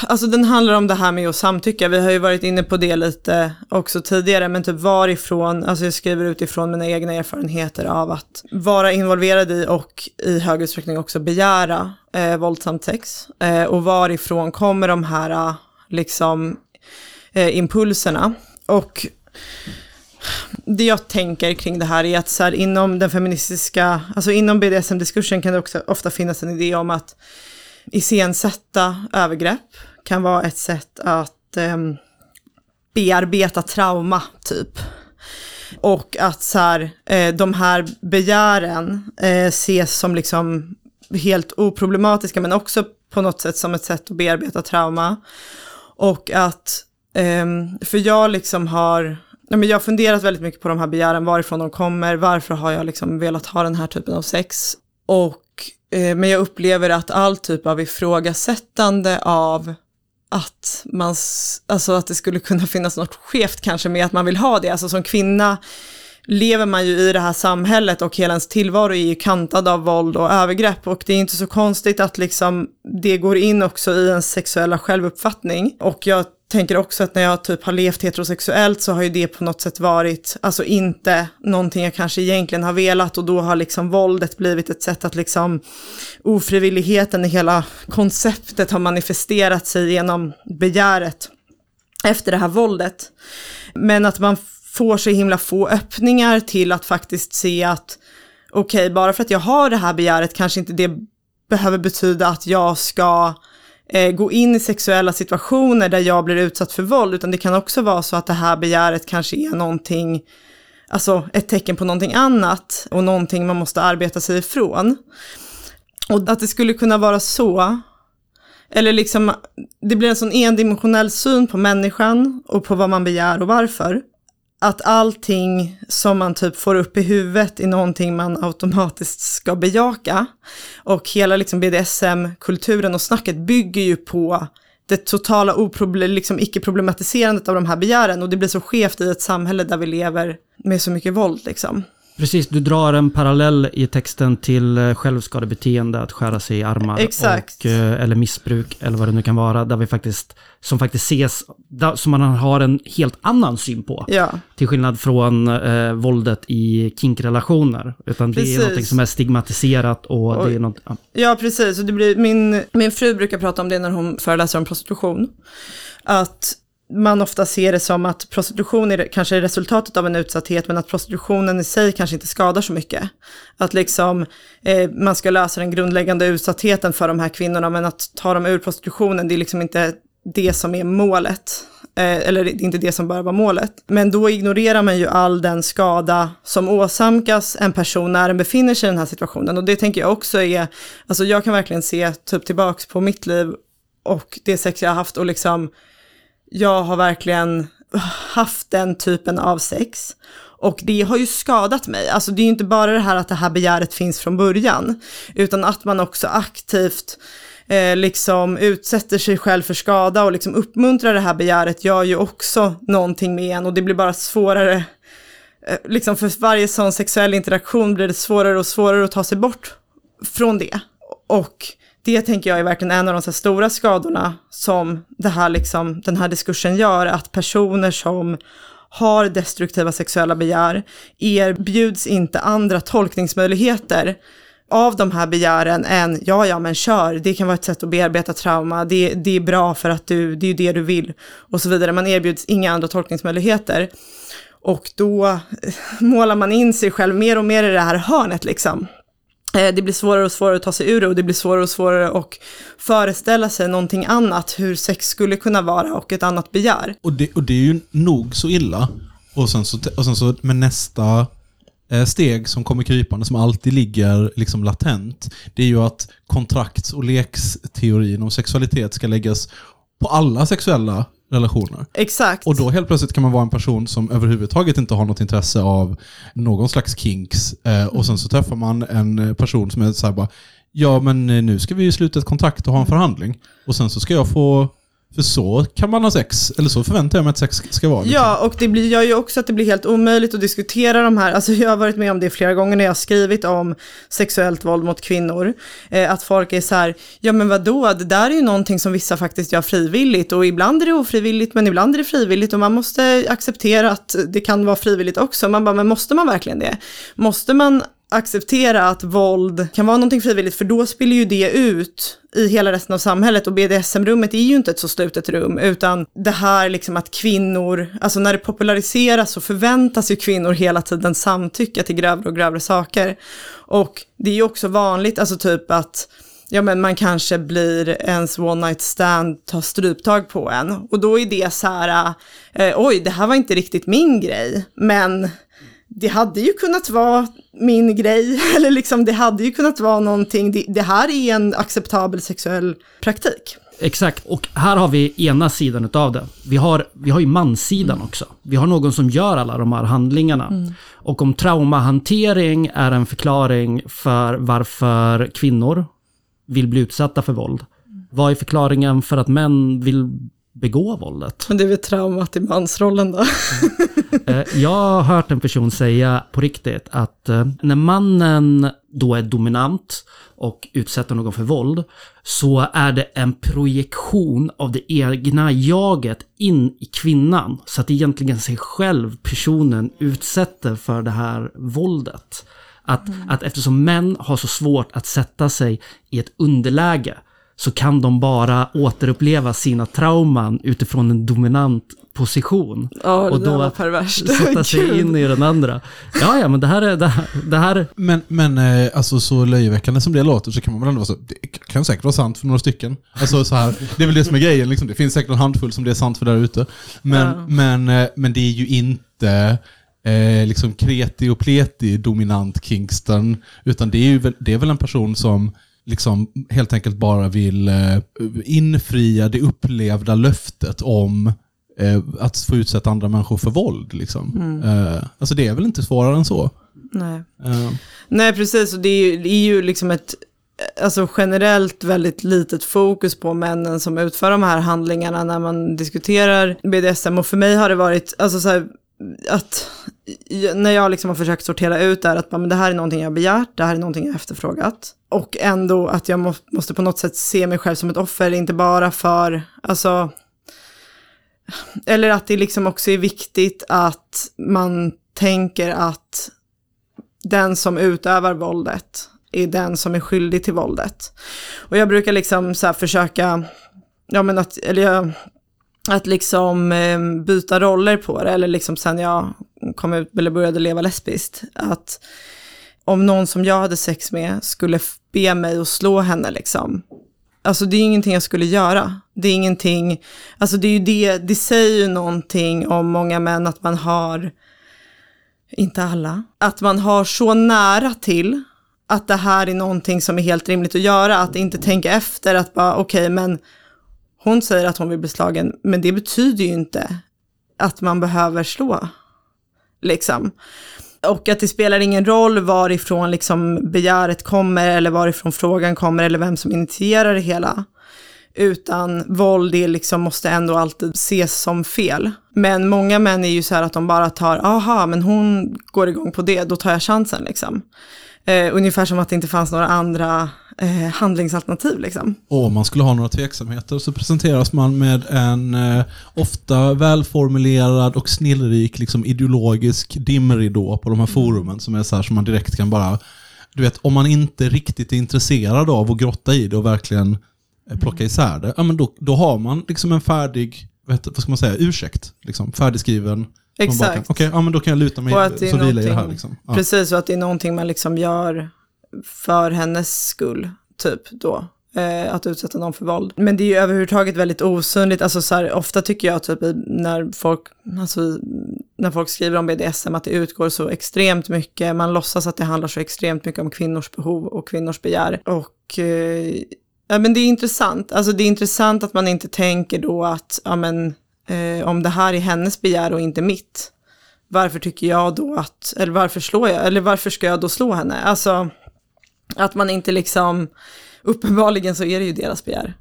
alltså den handlar om det här med att samtycka. Vi har ju varit inne på det lite också tidigare, men typ varifrån, alltså jag skriver utifrån mina egna erfarenheter av att vara involverad i och i hög utsträckning också begära eh, våldsamt sex. Eh, och varifrån kommer de här eh, liksom eh, impulserna. Och det jag tänker kring det här är att så här, inom den feministiska, alltså inom BDSM-diskursen kan det också ofta finnas en idé om att iscensätta övergrepp kan vara ett sätt att eh, bearbeta trauma, typ. Och att så här, eh, de här begären eh, ses som liksom helt oproblematiska, men också på något sätt som ett sätt att bearbeta trauma. Och att, ehm, för jag liksom har, jag har funderat väldigt mycket på de här begären, varifrån de kommer, varför har jag liksom velat ha den här typen av sex. Och, eh, men jag upplever att all typ av ifrågasättande av att man, alltså att det skulle kunna finnas något skevt kanske med att man vill ha det. Alltså som kvinna lever man ju i det här samhället och hela ens tillvaro är ju kantad av våld och övergrepp och det är inte så konstigt att liksom det går in också i ens sexuella självuppfattning. Och jag tänker också att när jag typ har levt heterosexuellt så har ju det på något sätt varit, alltså inte någonting jag kanske egentligen har velat och då har liksom våldet blivit ett sätt att liksom ofrivilligheten i hela konceptet har manifesterat sig genom begäret efter det här våldet. Men att man får så himla få öppningar till att faktiskt se att okej, bara för att jag har det här begäret kanske inte det behöver betyda att jag ska eh, gå in i sexuella situationer där jag blir utsatt för våld, utan det kan också vara så att det här begäret kanske är någonting, alltså ett tecken på någonting annat och någonting man måste arbeta sig ifrån. Och att det skulle kunna vara så, eller liksom, det blir en sån endimensionell syn på människan och på vad man begär och varför. Att allting som man typ får upp i huvudet är någonting man automatiskt ska bejaka. Och hela liksom BDSM-kulturen och snacket bygger ju på det totala oproble- liksom icke-problematiserandet av de här begären. Och det blir så skevt i ett samhälle där vi lever med så mycket våld liksom. Precis, du drar en parallell i texten till eh, självskadebeteende, att skära sig i armar. Exakt. Och, eh, eller missbruk, eller vad det nu kan vara, där vi faktiskt, som faktiskt ses, som man har en helt annan syn på. Ja, Till skillnad från eh, våldet i kinkrelationer. Utan det Precis. är något som är stigmatiserat och det Oj. är något... ja. Ja, precis. Och det blir, min, min fru brukar prata om det när hon föreläser om prostitution. Att man ofta ser det som att prostitution är kanske resultatet av en utsatthet, men att prostitutionen i sig kanske inte skadar så mycket. Att liksom eh, man ska lösa den grundläggande utsattheten för de här kvinnorna, men att ta dem ur prostitutionen, det är liksom inte det som är målet. Eh, eller det är inte det som bör vara målet. Men då ignorerar man ju all den skada som åsamkas en person när den befinner sig i den här situationen. Och det tänker jag också är, alltså jag kan verkligen se typ tillbaks på mitt liv och det sex jag har haft och liksom, jag har verkligen haft den typen av sex. Och det har ju skadat mig. Alltså det är ju inte bara det här att det här begäret finns från början, utan att man också aktivt eh, liksom utsätter sig själv för skada och liksom uppmuntrar det här begäret gör ju också någonting med en och det blir bara svårare eh, liksom för varje sån sexuell interaktion blir det svårare och svårare att ta sig bort från det. Och det tänker jag är verkligen en av de så stora skadorna som det här liksom, den här diskursen gör, att personer som har destruktiva sexuella begär erbjuds inte andra tolkningsmöjligheter av de här begären än ja, ja, men kör, det kan vara ett sätt att bearbeta trauma, det, det är bra för att du, det är ju det du vill och så vidare. Man erbjuds inga andra tolkningsmöjligheter. Och då målar man in sig själv mer och mer i det här hörnet liksom. Eh, det blir svårare och svårare att ta sig ur det och det blir svårare och svårare att föreställa sig någonting annat, hur sex skulle kunna vara och ett annat begär. Och det, och det är ju nog så illa. Och sen så, och sen så med nästa eh, steg som kommer krypande, som alltid ligger liksom latent, det är ju att kontrakts och leksteorin om sexualitet ska läggas på alla sexuella relationer. Exakt. Och då helt plötsligt kan man vara en person som överhuvudtaget inte har något intresse av någon slags kinks. Eh, och sen så träffar man en person som är så här bara, ja men eh, nu ska vi ju sluta ett kontrakt och ha en förhandling. Och sen så ska jag få För så kan man ha sex, eller så förväntar jag mig att sex ska vara. liksom. Ja, och det blir, gör ju också att det blir helt omöjligt att diskutera de här, alltså jag har varit med om det flera gånger när jag har skrivit om sexuellt våld mot kvinnor, eh, att folk är så här, ja men vadå, det där är ju någonting som vissa faktiskt gör frivilligt och ibland är det ofrivilligt men ibland är det frivilligt och man måste acceptera att det kan vara frivilligt också. Man bara, men måste man verkligen det? Måste man acceptera att våld kan vara någonting frivilligt för då spiller ju det ut i hela resten av samhället och BDSM-rummet är ju inte ett så slutet rum utan det här liksom att kvinnor, alltså när det populariseras så förväntas ju kvinnor hela tiden samtycka till grövre och grövre saker. Och det är ju också vanligt, alltså typ att ja men man kanske blir ens one night stand tar stryptag på en och då är det så här, eh, oj det här var inte riktigt min grej, men det hade ju kunnat vara min grej, eller liksom det hade ju kunnat vara någonting, det, det här är en acceptabel sexuell praktik. Exakt, och här har vi ena sidan utav det. Vi har, vi har ju manssidan också. Vi har någon som gör alla de här handlingarna. Och om traumahantering är en förklaring för varför kvinnor vill bli utsatta för våld. Vad är förklaringen för att män vill begå våldet? Men det är väl traumat i mansrollen då. Eh, Jag har hört en person säga på riktigt att eh, när mannen då är dominant och utsätter någon för våld så är det en projektion av det egna jaget in i kvinnan. Så att egentligen sig själv personen utsätter för det här våldet. Att, att eftersom män har så svårt att sätta sig i ett underläge så kan de bara återuppleva sina trauman utifrån en dominant position. Ja, och då var perverst. sätta sig Gud. in i den andra. Ja, ja, men det här är... Det här, det här Men, men eh, alltså så löjeväckande som det låter så kan man väl ändå vara så, det kan säkert vara sant för några stycken. Alltså så här, det är väl det som är grejen, liksom. det finns säkert en handfull som det är sant för där ute. Men, Ja. men, eh, men det är ju inte eh, liksom kreti och pleti dominant Kingston, utan det är ju väl, det är väl en person som liksom helt enkelt bara vill eh, infria det upplevda löftet om eh, att få utsätta andra människor för våld. Liksom. Eh, alltså det är väl inte svårare än så. Nej. Eh, Nej, precis. Och det är ju, det är ju liksom ett alltså generellt väldigt litet fokus på männen som utför de här handlingarna när man diskuterar BDSM. Och för mig har det varit, alltså så här, att när jag liksom har försökt sortera ut det här, att bara, men det här är någonting jag har begärt, det här är någonting jag har efterfrågat. Och ändå att jag må, måste på något sätt se mig själv som ett offer, inte bara för, alltså, eller att det liksom också är viktigt att man tänker att den som utövar våldet är den som är skyldig till våldet. Och jag brukar liksom så här försöka, ja men att, eller jag, att liksom eh, byta roller på det, eller liksom sen jag kom ut eller började leva lesbiskt, att om någon som jag hade sex med skulle be mig att slå henne liksom, Alltså det är ingenting jag skulle göra. Det är ingenting, alltså det är ju det, det säger ju någonting om många män att man har, inte alla, att man har så nära till att det här är någonting som är helt rimligt att göra, att inte tänka efter att bara okej men hon säger att hon vill bli slagen, men det betyder ju inte att man behöver slå. Liksom. Och att det spelar ingen roll varifrån liksom begäret kommer eller varifrån frågan kommer eller vem som initierar det hela. Utan våld det liksom måste ändå alltid ses som fel. Men många män är ju så här att de bara tar, aha men hon går igång på det, då tar jag chansen liksom. Eh, ungefär som att det inte fanns några andra eh, handlingsalternativ liksom. Om man skulle ha några tveksamheter så presenteras man med en eh, ofta välformulerad och snillrik liksom, ideologisk dimridå på de här forumen som är så här som man direkt kan bara... Du vet, om man inte riktigt är intresserad av att grotta i det och verkligen eh, plocka isär det, ja, men då, då har man liksom en färdig, vet, vad ska man säga, ursäkt. Liksom, färdigskriven. Exakt. Okej, ja, men då kan jag luta mig, Och att det är så vilar jag här. Liksom. Ja. Precis, och att det är någonting man liksom gör för hennes skull, typ då. Eh, att utsätta någon för våld. Men det är ju överhuvudtaget väldigt osynligt. Alltså så här, ofta tycker jag typ när folk, alltså, när folk skriver om BDSM att det utgår så extremt mycket. Man låtsas att det handlar så extremt mycket om kvinnors behov och kvinnors begär. Och eh, ja, men det är intressant. Alltså det är intressant att man inte tänker då att, ja men, eh, om det här är hennes begär och inte mitt varför tycker jag då att, eller varför slår jag, eller varför ska jag då slå henne? Alltså, att man inte liksom, uppenbarligen så är det ju deras begär.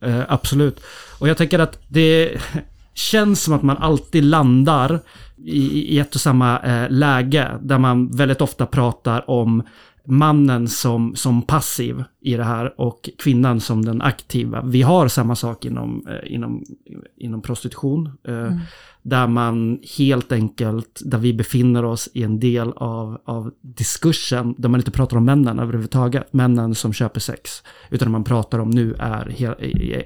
Eh, absolut. Och jag tänker att det känns som att man alltid landar i, i ett och samma eh, läge där man väldigt ofta pratar om mannen som, som passiv i det här och kvinnan som den aktiva. Vi har samma sak inom, eh, inom, inom prostitution. Eh, Där man helt enkelt, där vi befinner oss i en del av, av diskursen, där man inte pratar om männen överhuvudtaget, männen som köper sex. Utan man pratar om nu är,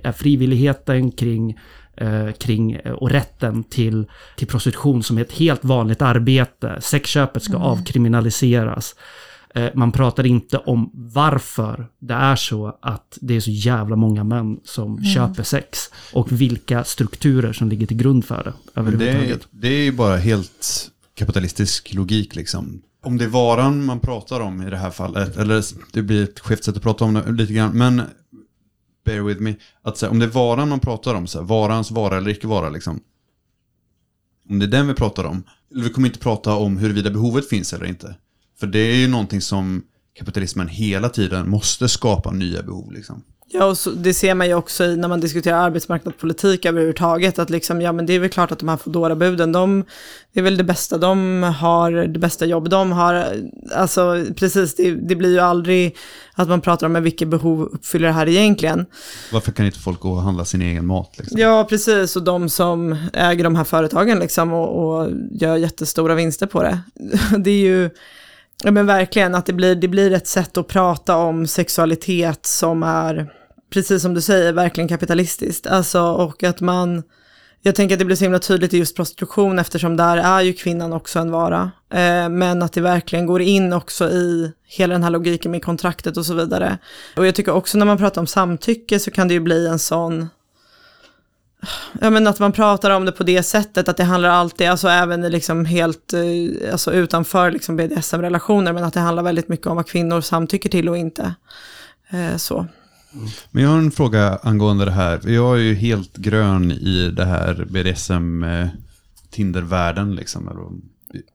är frivilligheten kring eh, kring och rätten till, till prostitution som är ett helt vanligt arbete. Sexköpet ska avkriminaliseras. Eh, man pratar inte om varför det är så att det är så jävla många män som köper sex. Och vilka strukturer som ligger till grund för det Men det, är, överhuvudtaget. det är ju bara helt kapitalistisk logik liksom. Om det är varan man pratar om i det här fallet, eller det blir ett skevt sätt att prata om det lite grann, men bear with me, att här, om det är varan man pratar om, så här, varans vara eller icke vara liksom. Om det är den vi pratar om, eller vi kommer inte prata om huruvida behovet finns eller inte. För det är ju någonting som kapitalismen hela tiden måste skapa nya behov liksom. Ja, och så, det ser man ju också i när man diskuterar arbetsmarknadspolitik överhuvudtaget, att liksom, ja men det är väl klart att de här Foodora-buden, de, det är väl det bästa de har, det bästa jobb de har, alltså precis, det, det blir ju aldrig att man pratar om vilka behov uppfyller det här egentligen. Varför kan inte folk gå och handla sin egen mat liksom? Ja, precis, och de som äger de här företagen liksom och, och gör jättestora vinster på det, det är ju, ja men verkligen att det blir, det blir ett sätt att prata om sexualitet som är, precis som du säger, verkligen kapitalistiskt. Alltså, och att man, jag tänker att det blir så himla tydligt i just prostitution eftersom där är ju kvinnan också en vara. Eh, men att det verkligen går in också i hela den här logiken med kontraktet och så vidare. Och jag tycker också när man pratar om samtycke så kan det ju bli en sån, Ja men att man pratar om det på det sättet, att det handlar alltid, alltså även liksom helt, eh, alltså utanför liksom BDSM-relationer, men att det handlar väldigt mycket om vad kvinnor samtycker till och inte. Eh, så. Men jag har en fråga angående det här. Jag är ju helt grön i det här BDSM eh, liksom.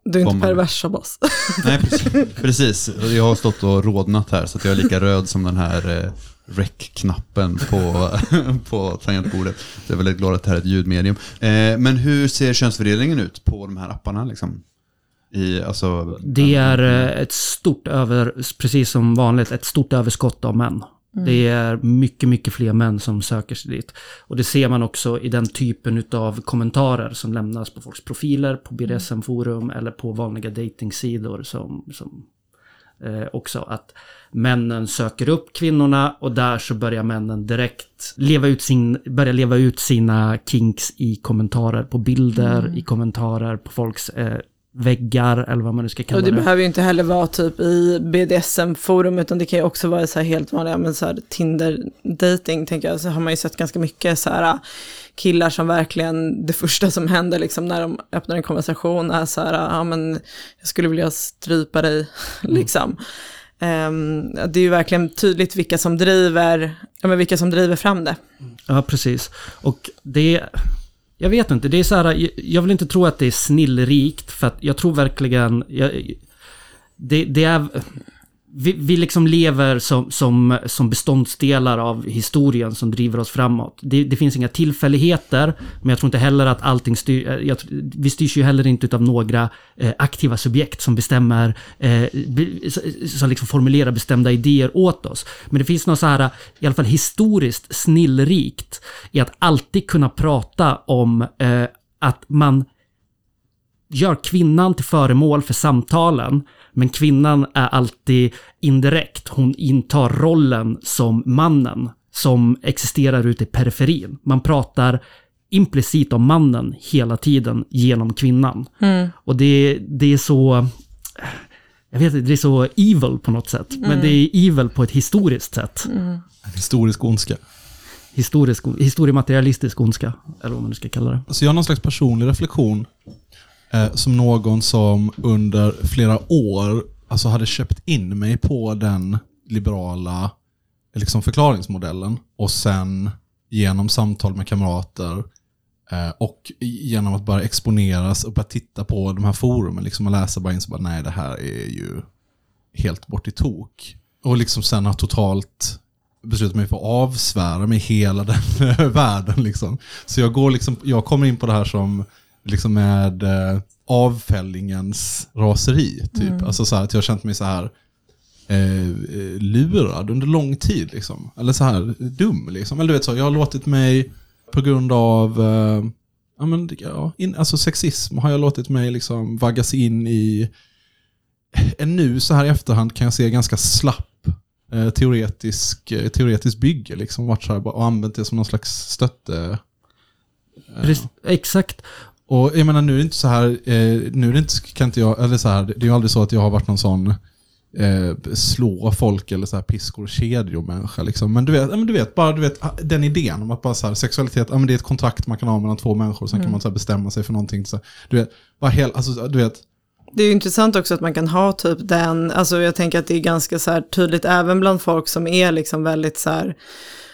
Du är inte man- pervers av oss. Nej, precis. precis. Jag har stått och rodnat här så att jag är lika röd som den här eh, rec-knappen på, på tangentbordet. Så jag är väldigt glad att det här är ett ljudmedium. Eh, men hur ser könsfördelningen ut på de här apparna liksom? I, alltså, Det är eh, ett stort över, precis som vanligt, ett stort överskott av män. Det är mycket, mycket fler män som söker sig dit. Och det ser man också i den typen av kommentarer som lämnas på folks profiler, på BDSM-forum eller på vanliga datingsidor som, som eh, också att männen söker upp kvinnorna och där så börjar männen direkt leva ut, sin, börja leva ut sina kinks i kommentarer på bilder, i kommentarer på folks eh, väggar eller vad man nu ska kalla Och det det. behöver ju inte heller vara typ i BDSM-forum, utan det kan ju också vara så här helt vanliga, men så här Tinder-dating, tänker jag, så har man ju sett ganska mycket så här killar som verkligen, det första som händer liksom när de öppnar en konversation är så här, ja men jag skulle vilja strypa dig, liksom. Ehm, det är ju verkligen tydligt vilka som driver, ja men vilka som driver fram det. Ja, precis. Och det... Jag vet inte, det är så här, jag- vill inte tro att det är snillrikt för att jag tror verkligen... Jag, det, det är... Vi, vi liksom lever som, som, som beståndsdelar av historien som driver oss framåt. Det, det finns inga tillfälligheter, men jag tror inte heller att allting styr... Eh, jag, vi styrs ju heller inte av några eh, aktiva subjekt som bestämmer, eh, som liksom formulerar bestämda idéer åt oss. Men det finns något så här, i alla fall historiskt snillrikt i att alltid kunna prata om eh, att man gör kvinnan till föremål för samtalen, men kvinnan är alltid indirekt. Hon intar rollen som mannen som existerar ute i periferin. Man pratar implicit om mannen hela tiden genom kvinnan. Och det, det är så... Jag vet inte, det är så evil på något sätt. Men det är evil på ett historiskt sätt. En historisk ondska. Historisk, historiematerialistisk ondska, eller vad man nu ska kalla det. Så jag har någon slags personlig reflektion eh, som någon som under flera år alltså hade köpt in mig på den liberala liksom förklaringsmodellen och sen genom samtal med kamrater eh, och genom att bara exponeras och bara titta på de här forumen liksom och läsa bara in så bara nej det här är ju helt bort i tok. Och liksom sen har totalt beslutat mig för att avsvära mig hela den världen. Liksom. Så jag, går liksom, jag kommer in på det här som liksom med eh, avfällingens raseri. Typ. Alltså så här, att jag har känt mig så här eh, eh, lurad under lång tid. Liksom. Eller så här dum. Liksom. Eller du vet så, jag har låtit mig på grund av eh, ja, men, ja, in, alltså sexism har jag låtit mig liksom vaggas in i en nu så här i efterhand kan jag se ganska slapp eh, teoretisk, eh, teoretisk bygge. Liksom, varit så här, och använt det som någon slags stötte. Precis, exakt. Och jag menar nu är det inte så här, eh, nu är det inte, kan inte jag, eller så här, det är ju aldrig så att jag har varit någon sån eh, slå folk eller så här piskor kedjor människa liksom. Men du vet, men du vet, bara du vet, den idén om att bara så här, sexualitet, ja, men det är ett kontrakt man kan ha mellan två människor, sen kan man så här, bestämma sig för någonting. Så du vet, bara helt, alltså du vet, Det är ju intressant också att man kan ha typ den, alltså jag tänker att det är ganska så här tydligt även bland folk som är liksom väldigt så här,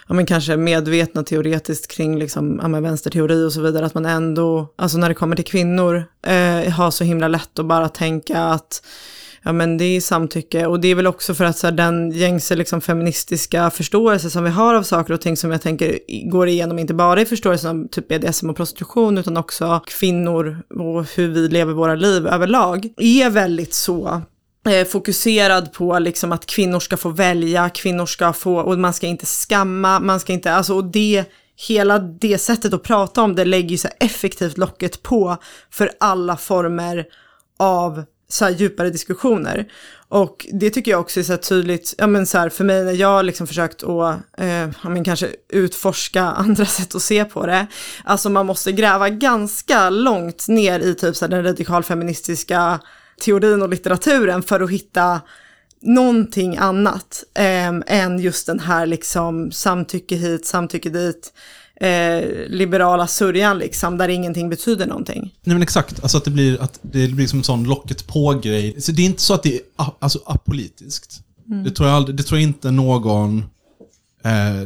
ja men kanske medvetna teoretiskt kring liksom, ja men vänsterteori och så vidare, att man ändå, alltså när det kommer till kvinnor, eh, har så himla lätt att bara tänka att Ja men det är samtycke. Och det är väl också för att så här, den gängse liksom, feministiska förståelse som vi har av saker och ting som jag tänker går igenom inte bara i förståelsen av typ BDSM och prostitution utan också kvinnor och hur vi lever våra liv överlag är väldigt så Eh, fokuserad på liksom att kvinnor ska få välja, kvinnor ska få, och man ska inte skamma, man ska inte, alltså och det, hela det sättet att prata om det lägger ju så effektivt locket på för alla former av så här djupare diskussioner. Och det tycker jag också är så här tydligt, ja men så här för mig när jag har liksom försökt att, eh, ja men kanske utforska andra sätt att se på det. Alltså man måste gräva ganska långt ner i typ så här den radikalfeministiska teorin och litteraturen för att hitta någonting annat eh, än just den här liksom samtycke hit, samtycke dit, eh, liberala sörjan liksom, där ingenting betyder någonting. Nej men exakt, alltså att det blir, att det blir som en sån locket på-grej. Så det är inte så att det är alltså, apolitiskt. Det, tror jag aldrig, det tror jag inte någon,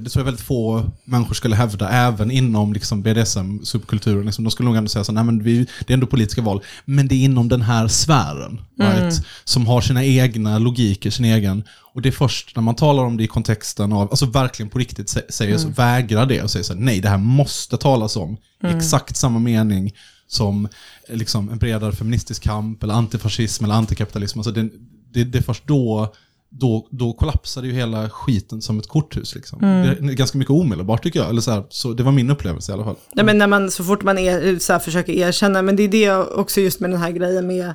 det tror jag väldigt få människor skulle hävda, även inom liksom, BDSM-subkulturen. Liksom, de skulle nog ändå säga så nej men vi, det är ändå politiska val. Men det är inom den här sfären, right? som har sina egna logiker, sin egen. Och det är först när man talar om det i kontexten av, alltså verkligen på riktigt sä- säger så, vägrar det och säger så här, nej det här måste talas om. i Exakt samma mening som eh, liksom, en bredare feministisk kamp, eller antifascism eller antikapitalism. Alltså det, det, det är först då, då, då kollapsade ju hela skiten som ett korthus. Liksom. Det är ganska mycket omedelbart tycker jag. Eller så här, så det var min upplevelse i alla fall. Nej, men när man, så fort man är, så här, försöker erkänna, men det är det också just med den här grejen med,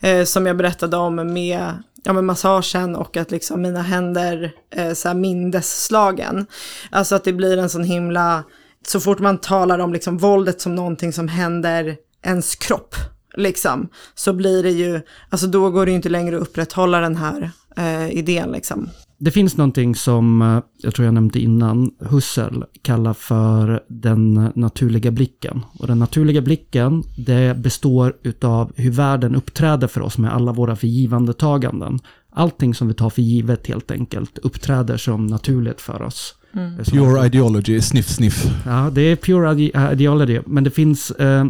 eh, som jag berättade om med, ja, med massagen och att liksom mina händer, eh, så här mindesslagen. Alltså att det blir en sån himla, så fort man talar om liksom våldet som någonting som händer ens kropp, liksom, så blir det ju, alltså då går det ju inte längre att upprätthålla den här eh, idén liksom. Det finns någonting som, eh, jag tror jag nämnde innan, Husserl kallar för den naturliga blicken. Och den naturliga blicken, det består utav hur världen uppträder för oss med alla våra förgivandetaganden. Allting som vi tar för givet helt enkelt uppträder som naturligt för oss. Som- Pure ideology, sniff sniff. Ja, det är pure ide- ideology, men det finns, eh,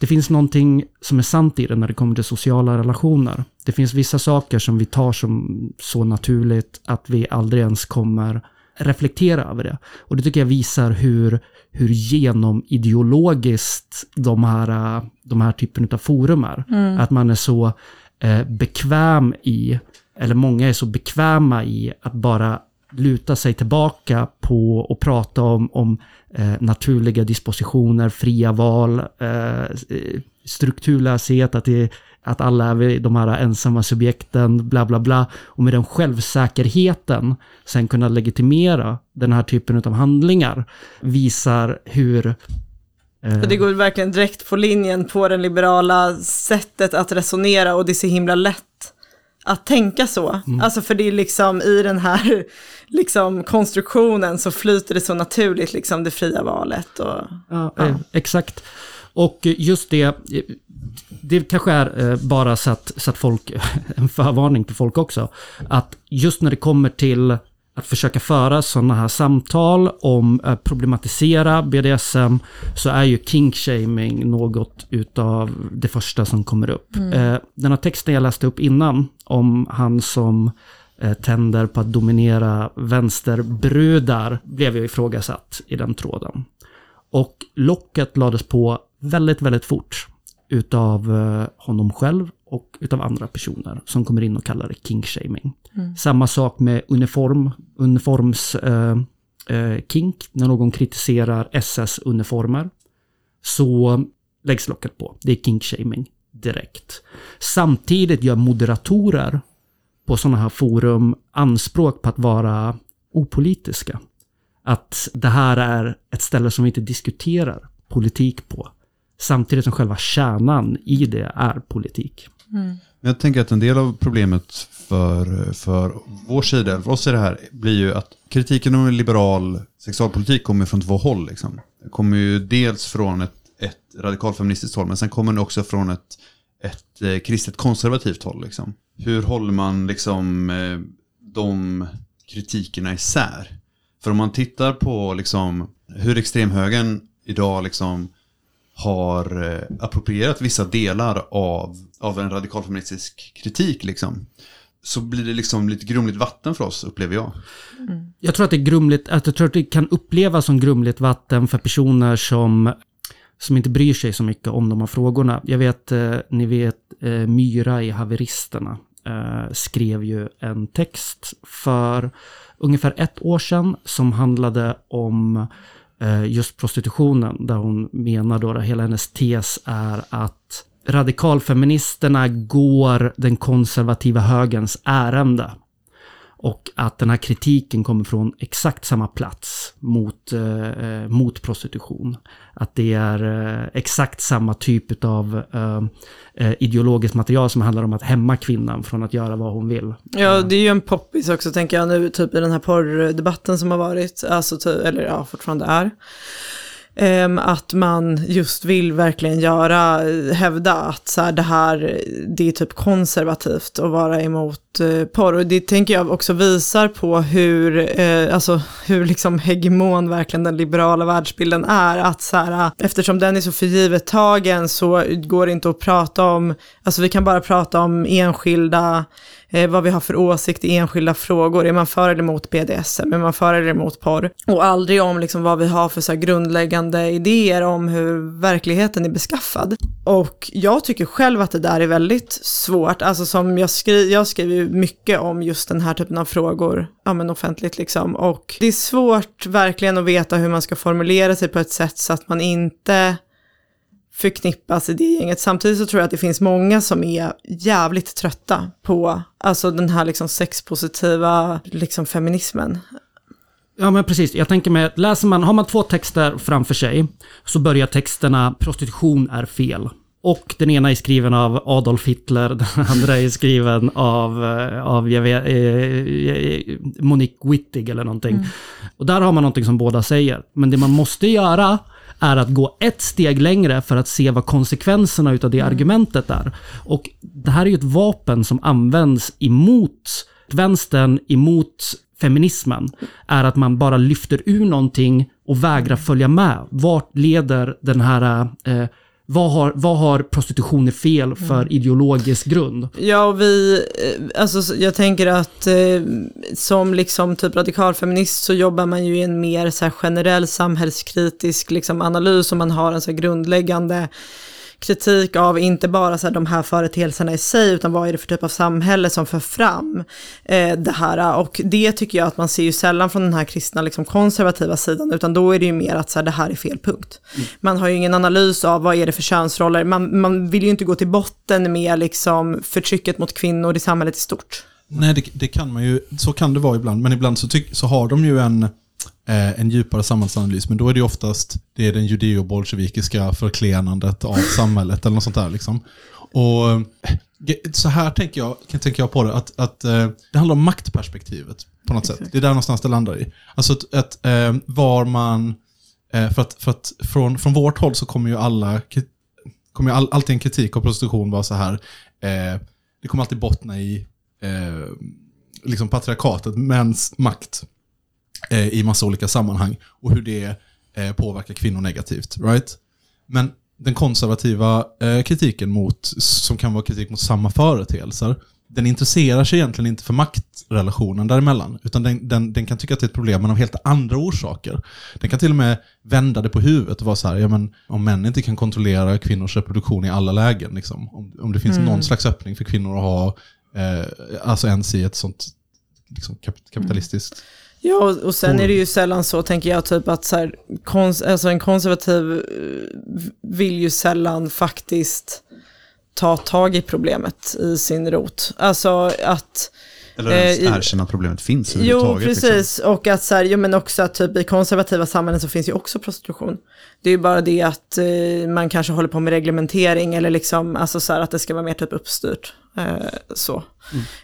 det finns någonting som är sant i det när det kommer till sociala relationer. Det finns vissa saker som vi tar som så naturligt att vi aldrig ens kommer reflektera över det. Och det tycker jag visar hur, hur genomideologiskt de här, de här typen av forum är. Att man är så eh, bekväm i, eller många är så bekväma i att bara luta sig tillbaka på och prata om, om eh, naturliga dispositioner, fria val, eh, strukturlöshet, att, det, att alla är vi de här ensamma subjekten, bla bla bla. Och med den självsäkerheten sen kunna legitimera den här typen av handlingar visar hur eh, och det går verkligen direkt på linjen på det liberala sättet att resonera och det är så himla lätt att tänka så. Alltså för det är liksom i den här liksom konstruktionen så flyter det så naturligt liksom det fria valet och Ja, eh, exakt. Och just det, eh, det kanske är eh, bara så att, så att folk, en förvarning till folk också, att just när det kommer till att försöka föra sådana här samtal om att problematisera BDSM så är ju kinkshaming något utav det första som kommer upp. Eh, Den här texten jag läste upp innan om han som eh, tänder på att dominera vänsterbrudar blev ju ifrågasatt i den tråden. Och locket lades på väldigt, väldigt fort utav eh, honom själv och utav andra personer som kommer in och kallar det kinkshaming. Samma sak med uniform, uniforms eh, eh, kink, när någon kritiserar SS-uniformer så läggs locket på. Det är kinkshaming direkt. Samtidigt gör moderatorer på sådana här forum anspråk på att vara opolitiska. Att det här är ett ställe som vi inte diskuterar politik på. Samtidigt som själva kärnan i det är politik. Mm. Jag tänker att en del av problemet för, för vår sida, för oss i det här, blir ju att kritiken om en liberal sexualpolitik kommer från två håll. Liksom. Det kommer ju dels från ett, ett radikalfeministiskt håll, men sen kommer den också från ett, ett eh, kristet konservativt håll. Liksom. Hur håller man liksom eh, de kritikerna isär? För om man tittar på liksom, hur extremhögern idag liksom har eh, approprierat vissa delar av, av en radikalfeministisk kritik liksom, så blir det liksom lite grumligt vatten för oss, upplever jag. Mm. Jag tror att det är grumligt, att jag tror att det kan upplevas som grumligt vatten för personer som, som inte bryr sig så mycket om de här frågorna. Jag vet, eh, ni vet, eh, Myra i Haveristerna eh, skrev ju en text för ungefär ett år sedan som handlade om Eh, just prostitutionen, där hon menar då hela hennes tes är att radikalfeministerna går den konservativa högerns ärende. Och att den här kritiken kommer från exakt samma plats mot, eh, mot prostitution. Att det är eh, exakt samma typ av eh, eh, ideologiskt material som handlar om att hämma kvinnan från att göra vad hon vill. Ja, det är ju en poppis också tänker jag nu, typ i den här porrdebatten som har varit, alltså, eller ja, fortfarande är. Ehm, att man just vill verkligen göra, hävda att så här, det här, det är typ konservativt att vara emot eh, Eh, porr. Och det tänker jag också visar på hur, eh, alltså, hur liksom hegemon verkligen den liberala världsbilden är. Att så här, eftersom den är så förgivet tagen så går det inte att prata om, alltså vi kan bara prata om enskilda eh, vad vi har för åsikt i enskilda frågor. Är man för eller emot BDSM? Är man för eller emot porr? Och aldrig om liksom vad vi har för så här grundläggande idéer om hur verkligheten är beskaffad. Och jag tycker själv att det där är väldigt svårt. Alltså som jag, skri jag skriver ju mycket om just den här typen av frågor, ja men offentligt liksom. Och det är svårt verkligen att veta hur man ska formulera sig på ett sätt så att man inte förknippas i det gänget. Samtidigt så tror jag att det finns många som är jävligt trötta på alltså den här liksom sexpositiva liksom feminismen. Ja men precis, jag tänker mig att läser man, har man två texter framför sig så börjar texterna prostitution är fel. Och den ena är skriven av Adolf Hitler, den andra är skriven av, eh, av jag vet, eh, eh, Monique Wittig eller någonting. Och där har man någonting som båda säger. Men det man måste göra är att gå ett steg längre för att se vad konsekvenserna utav det argumentet är. Och det här är ju ett vapen som används emot vänstern, emot feminismen, är att man bara lyfter ur någonting och vägrar följa med. Vart leder den här... Eh, vad, har, vad har prostitution fel för ideologisk grund? Ja, vi, eh, alltså så- jag tänker att eh, som liksom typ radikalfeminist så jobbar man ju i en mer så här generell samhällskritisk liksom analys och man har en så grundläggande kritik av inte bara så här de här företeelserna i sig, utan vad är det för typ av samhälle som för fram eh, det här. Och det tycker jag att man ser ju sällan från den här kristna liksom, konservativa sidan, utan då är det ju mer att så här, det här är fel punkt. Man har ju ingen analys av vad är det för könsroller, man, man vill ju inte gå till botten med liksom, förtrycket mot kvinnor i samhället i stort. Nej, det, det kan man ju, så kan det vara ibland, men ibland så, tyck, så har de ju en, en djupare samhällsanalys, men då är det oftast det är den judeo-bolsjevikiska förklenandet av samhället eller något sånt där. Liksom. Och eh, så här tänker jag, tänker jag på det, att, att eh, det handlar om maktperspektivet på något sätt. Det är där någonstans det landar i. Alltså att, att eh, var man, eh, för att, för att från, från vårt håll så kommer ju alla, kommer all, alltid en kritik av prostitution vara så här, eh, det kommer alltid bottna i eh, liksom patriarkatet, mäns makt eh, i massa olika sammanhang och hur det eh, påverkar kvinnor negativt. Right? Men den konservativa eh, kritiken mot, som kan vara kritik mot samma företeelser, den intresserar sig egentligen inte för maktrelationen däremellan. Utan den, den, den kan tycka att det är ett problem, men av helt andra orsaker. Den kan till och med vända det på huvudet och vara så här, ja men om män inte kan kontrollera kvinnors reproduktion i alla lägen, liksom, om, om det finns någon slags öppning för kvinnor att ha, eh, alltså ens i ett sånt liksom, kap, kapitalistiskt Ja, och, och sen är det ju sällan så, tänker jag, typ att så här, kons, alltså en konservativ eh, vill ju sällan faktiskt ta tag i problemet i sin rot. Alltså att... Eller ens Eh, erkänna att problemet finns Jo, överhuvudtaget. precis. Liksom. Och att så här, jo, men också att typ i konservativa samhällen så finns ju också prostitution. Det är ju bara det att eh, man kanske håller på med reglementering eller liksom, alltså så här att det ska vara mer typ uppstyrt. Eh, så.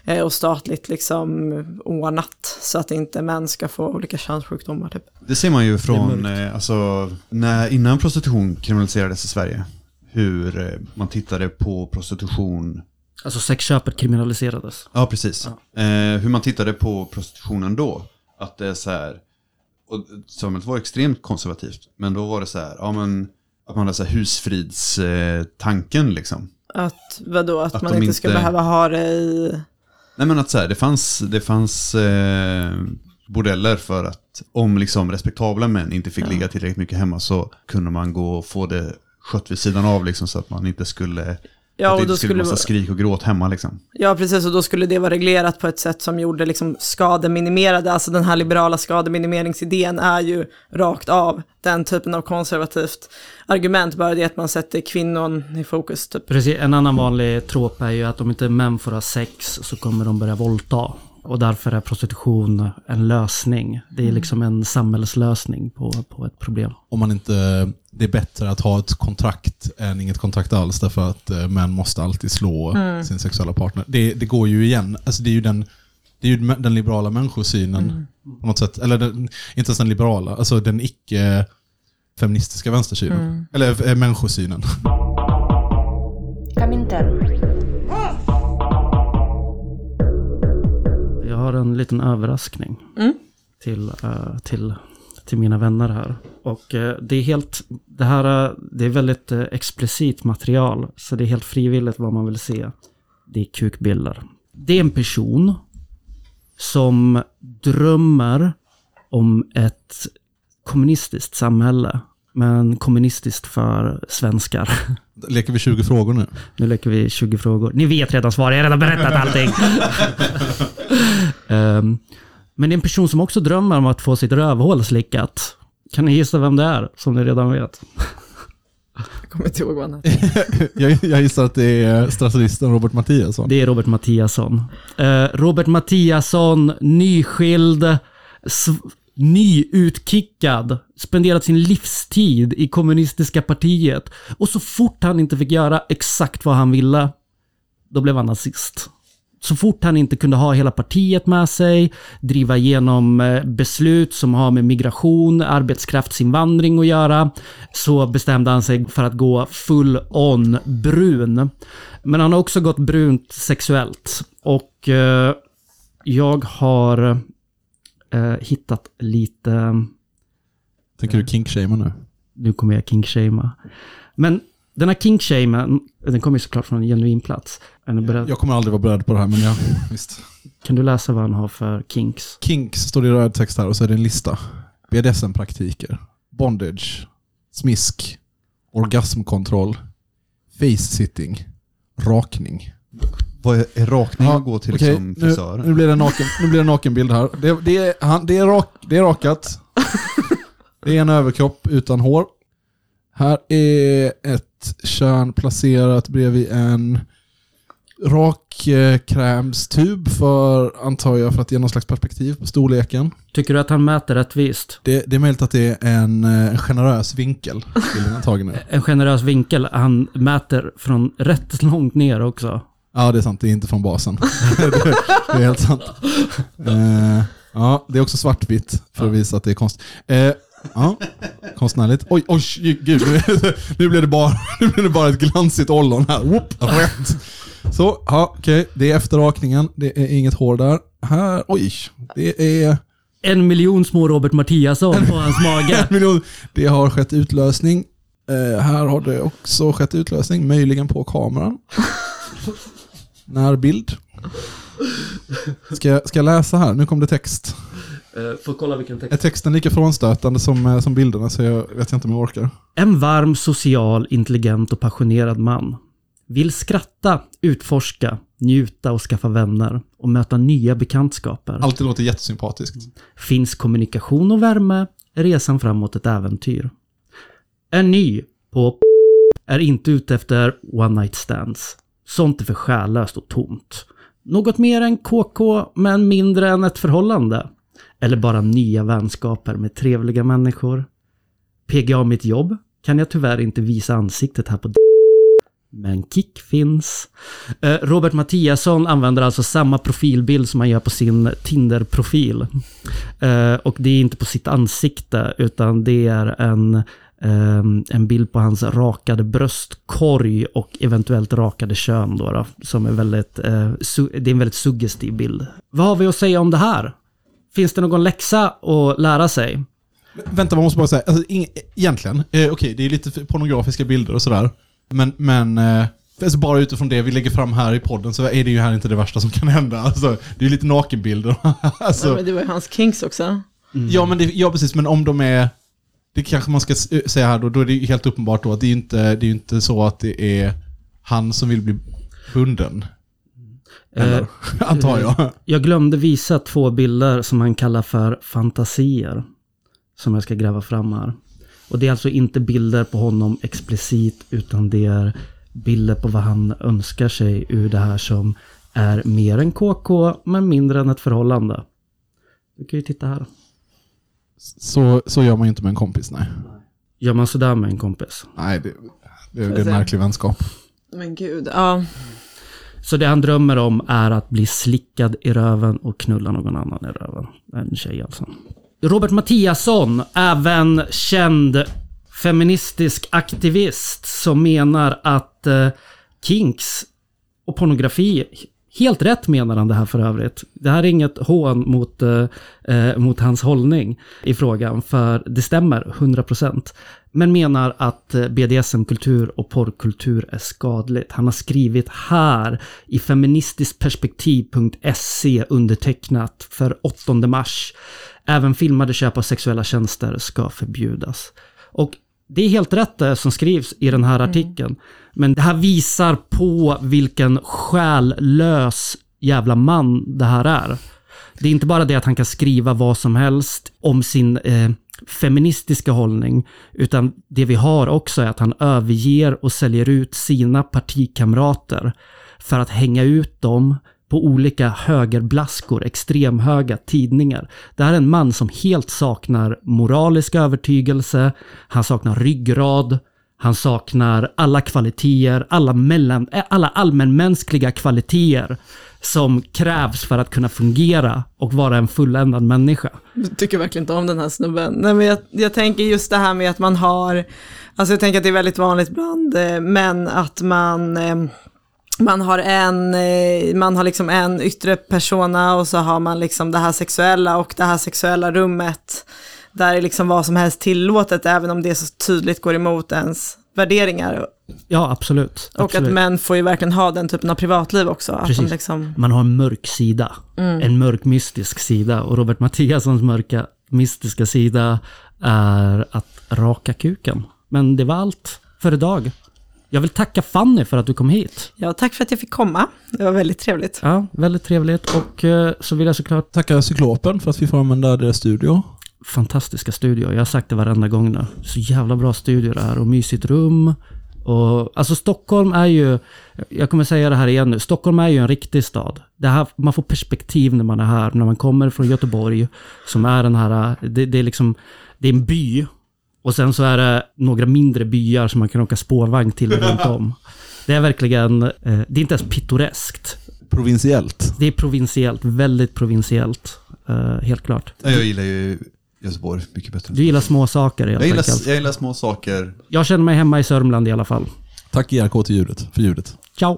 Eh, och statligt liksom ordnat så att inte män ska få olika könssjukdomar typ. Det ser man ju från, eh, alltså, när, innan prostitution kriminaliserades i Sverige. Hur eh, man tittade på prostitution Alltså sexköpet kriminaliserades. Ja, precis. Eh, hur man tittade på prostitutionen då. Att det är så här, och samhället var extremt konservativt. Men då var det så här, ja men, att man hade så här husfridstanken eh, tanken, liksom. Att vadå, att, Att man inte ska inte- behöva ha det i... Nej men att så här, det fanns, det fanns eh, bordeller för att om liksom respektabla män inte fick ligga tillräckligt mycket hemma så kunde man gå och få det skött vid sidan av liksom så att man inte skulle, Ja, att och det då inte skulle vara massa skrik och gråt hemma liksom. Ja, precis, och då skulle det vara reglerat på ett sätt som gjorde liksom skademinimerade, alltså den här liberala skademinimeringsidén är ju rakt av den typen av konservativt argument, bara det att man sätter kvinnan i fokus typ. Precis, en annan vanlig tråp är ju att om inte män får ha sex så kommer de börja våldta. Och därför är prostitution en lösning. Det är mm. liksom en samhällslösning på, på ett problem. Om man inte, det är bättre att ha ett kontrakt än inget kontrakt alls, därför att eh, män måste alltid slå mm. sin sexuella partner. Det, det går ju igen. Alltså det är ju den det är ju den liberala människosynen. Mm. På något sätt. Eller den, inte ens den liberala, alltså den icke-feministiska vänstersynen. Mm. Eller äh, människosynen. Comintern. Har en liten överraskning till, eh, till, till mina vänner här. Och eh, det är helt, det här eh, det är väldigt uh, explicit material, så det är helt frivilligt vad man vill se. Det är kukbilder. Det är en person som drömmer om ett kommunistiskt samhälle, men kommunistiskt för svenskar. Leker vi 20 frågor nu? Nu leker vi 20 frågor. Ni vet redan svar, jag har redan berättat allting. Ehm, men det är en person som också drömmer om att få sitt rövhål slickat. Kan ni gissa vem det är, som ni redan vet? Jag kommer inte ihåg vad han jag, jag gissar att det är strategisten Robert Mattiasson. Det är Robert Mattiasson. Eh, Robert Mattiasson, nyskild, nyutkickad, spenderat sin livstid i kommunistiska partiet. Och så fort han inte fick göra exakt vad han ville, då blev han nazist. Så fort han inte kunde ha hela partiet med sig, driva igenom eh, beslut som har med migration, arbetskraftsinvandring att göra, så bestämde han sig för att gå full on brun. Men han har också gått brunt sexuellt. Och eh, jag har eh, hittat lite Tänker du kinkshamea nu? nu kommer jag kinkshamea. Men den här kinkshamen, den kommer ju såklart från en genuin plats. Är ni beredda? Jag kommer aldrig vara beredd på det här, men ja, visst. Kan du läsa vad han har för kinks? Kinks står det i röd text här och så är det en lista. BDSM-praktiker, bondage, smisk, orgasmkontroll, face-sitting, rakning. Vad är, är rakning att gå till okej, liksom nu, frisören? nu, blir det naken, nu blir det nakenbild här. Det, det, är, han, det, är rak, det är rakat. Det är en överkropp utan hår. Här är ett kön placerat bredvid en rakkrämstub för, antar jag, för att ge någon slags perspektiv på storleken. Tycker du att han mäter rättvist? Det, det är möjligt att det är en, eh, en generös vinkel. En generös vinkel. Han mäter från rätt långt ner också. Ja, det är sant. Det är inte från basen. det, det är helt sant. Eh, ja, det är också svartvitt för att visa att det är konst. Eh, ja, konstnärligt. Oj, oj, gud. Nu, nu, blev det bara, nu blev det bara ett glansigt ollon här. Whoop, rätt. Så, ja, okej. Det är efter rakningen. Det är inget hår där. Här, oj. Det är... En miljon små Robert Mattiasson på hans mage. miljon. Det har skett utlösning. Eh, här har det också skett utlösning, möjligen på kameran. Närbild. Ska ska jag läsa här? Nu kom det text. Uh, får kolla vilken text. Är texten lika frånstötande som, eh, som bilderna så jag vet inte om jag orkar. En varm, social, intelligent och passionerad man. Vill skratta, utforska, njuta och skaffa vänner och möta nya bekantskaper. Alltid låter jättesympatiskt. Finns kommunikation och värme är resan framåt ett äventyr. Är ny på är inte ute efter one night stands. Sånt är för själlöst och tomt. Något mer än KK, men mindre än ett förhållande. Eller bara nya vänskaper med trevliga människor. PGA mitt jobb kan jag tyvärr inte visa ansiktet här på men kick finns. Eh, Robert Mattiasson använder alltså samma profilbild som han gör på sin Tinder-profil. Eh, och det är inte på sitt ansikte, utan det är en, ehm, en bild på hans rakade bröstkorg och eventuellt rakade kön då, då som är väldigt, eh, det är en väldigt suggestiv bild. Vad har vi att säga om det här? Finns det någon läxa att lära sig? Vänta, man måste bara säga, alltså, ing, egentligen, eh, okej, det är lite pornografiska bilder och sådär. Men, men eh, alltså bara utifrån det vi lägger fram här i podden så är det ju här inte det värsta som kan hända. Alltså, det är ju lite nakenbilder. alltså, Ja, men det var ju hans kinks också. Ja, men det, ja, precis. Men om de är... Det kanske man ska s- säga här då. Då är det ju helt uppenbart då att det är ju inte, det är inte så att det är han som vill bli bunden. Eller? Eh, Antar jag. Jag glömde visa två bilder som han kallar för fantasier. Som jag ska gräva fram här. Och det är alltså inte bilder på honom explicit, utan det är bilder på vad han önskar sig ur det här som är mer än KK, men mindre än ett förhållande. Du kan ju titta här. Så, så gör man ju inte med en kompis, nej. Gör man sådär med en kompis? Nej, det, det, det är en märklig vänskap. Men gud, ja. Så det han drömmer om är att bli slickad i röven och knulla någon annan i röven. En tjej alltså. Robert Mattiasson, även känd feministisk aktivist som menar att eh, kinks och pornografi Helt rätt menar han det här för övrigt. Det här är inget hån mot, eh, eh mot hans hållning i frågan, för det stämmer 100%. Men menar att eh, BDSM-kultur och porrkultur är skadligt. Han har skrivit här i feministiskperspektiv.se undertecknat för 8 mars. Även filmade köp av sexuella tjänster ska förbjudas. Och det är helt rätt det som skrivs i den här artikeln. Men det här visar på vilken själlös jävla man det här är. Det är inte bara det att han kan skriva vad som helst om sin eh, feministiska hållning, utan det vi har också är att han överger och säljer ut sina partikamrater för att hänga ut dem på olika högerblaskor, extremhöga tidningar. Det här är en man som helt saknar moralisk övertygelse, han saknar ryggrad, han saknar alla kvaliteter, alla, mellan, eh, alla allmänmänskliga kvaliteter som krävs för att kunna fungera och vara en fulländad människa. Du tycker verkligen inte om den här snubben. Nej, men jag, jag tänker just det här med att man har, alltså jag tänker att det är väldigt vanligt bland eh, män att man, eh, man har en, eh, man har liksom en yttre persona och så har man liksom det här sexuella och det här sexuella rummet där är liksom vad som helst tillåtet även om det så tydligt går emot ens värderingar. Ja, absolut. Och absolut. att män får ju verkligen ha den typen av privatliv också. Precis. liksom, Man har en mörk sida. Mm. En mörk mystisk sida. Och Robert Mattiassons mörka mystiska sida är att raka kuken. Men det var allt för idag. Jag vill tacka Fanny för att du kom hit. ja, tack för att jag fick komma. Det var väldigt trevligt. Ja, väldigt trevligt. Och eh, så vill jag såklart Tackar Cyklopen för att vi får använda deras studio. fantastiska studio. Jag har sagt det varenda gång nu. Så jävla bra studio det här och mysigt rum. Och, alltså Stockholm är ju, jag kommer säga det här igen nu, Stockholm är ju en riktig stad. Det här, man får perspektiv när man är här, när man kommer från Göteborg, som är den här, det, det är liksom, det är en by. Och sen så är det några mindre byar som man kan åka spårvagn till runt om. Det är verkligen, eh, det är inte ens pittoreskt. Provinsiellt. Det är provinsiellt, väldigt provinsiellt. eh, helt klart. Jag gillar ju Göteborg mycket bättre. Du gillar små saker helt Jag gillar, enkelt. jag gillar små saker. Jag känner mig hemma i Sörmland i alla fall. Tack IRK till ljudet, för ljudet. Ciao!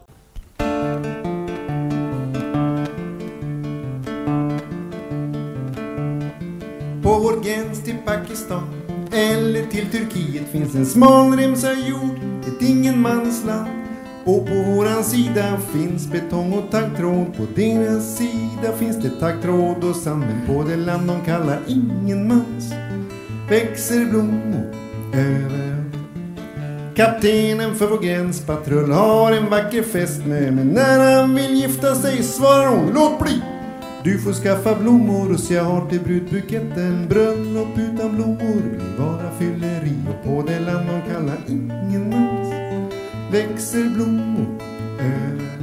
På vår gräns till Pakistan eller till Turkiet finns en smal remsa jord, ett ingenmansland. Och på våran sida finns betong och taggtråd. På deras sida finns det taggtråd och sand. Men på det land de kallar ingenmans växer blommor överallt. Kaptenen för vår gränspatrull har en vacker fest med Men när han vill gifta sig svarar hon låt bli du får skaffa blommor och jag har till brudbuketten. Bröllop utan blommor blir bara fylleri? Och på det land de kallar ingen mans. Växer blommor över.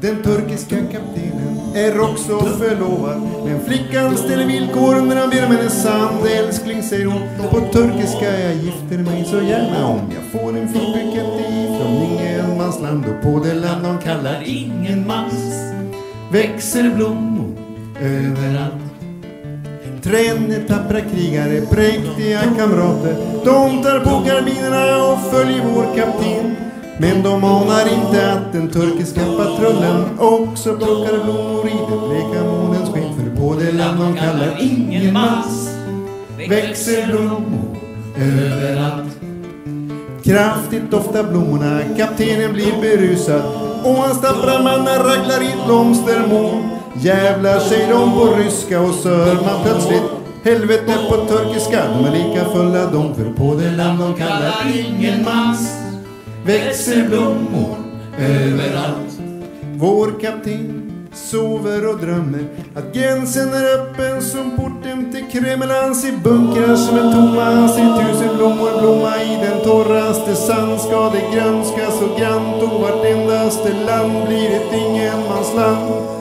den turkiska kaptenen är också förlovad. Men flickan ställer villkor när han ber om hennes hand. Älskling säger hon På turkiska jag gifter mig så gärna. Om jag får en fin bukett ifrån ingenmansland Och på det land de kallar ingenmans Växer blommor överallt. Träden är tappra krigare, präktiga kamrater. De tar på karbinerna och följer vår kapten. Men de anar inte att den turkiska patrullen också plockar blommor i den bleka månens sken. För på det land de kallar ingenmans växer blommor överallt. Kraftigt doftar blommorna, kaptenen blir berusad och hans tappra mannar raglar i blomstermoln. Jävlar säger de på ryska och sör man plötsligt Helvete på turkiska, de är lika fulla de för på det land de kallar ingenmans växer blommor överallt. Vår kapten sover och drömmer att gränsen är öppen som porten till Kreml. Han ser bunkrar som är tomma, ser tusen blommor blomma i den torraste sand. Ska det grönskas så grant och vartendaste land blir ett ingenmansland.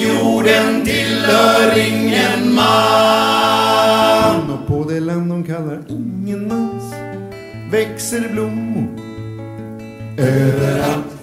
Jorden tillhör ingen man Och på det land de kallar ingen mans Växer blommor överallt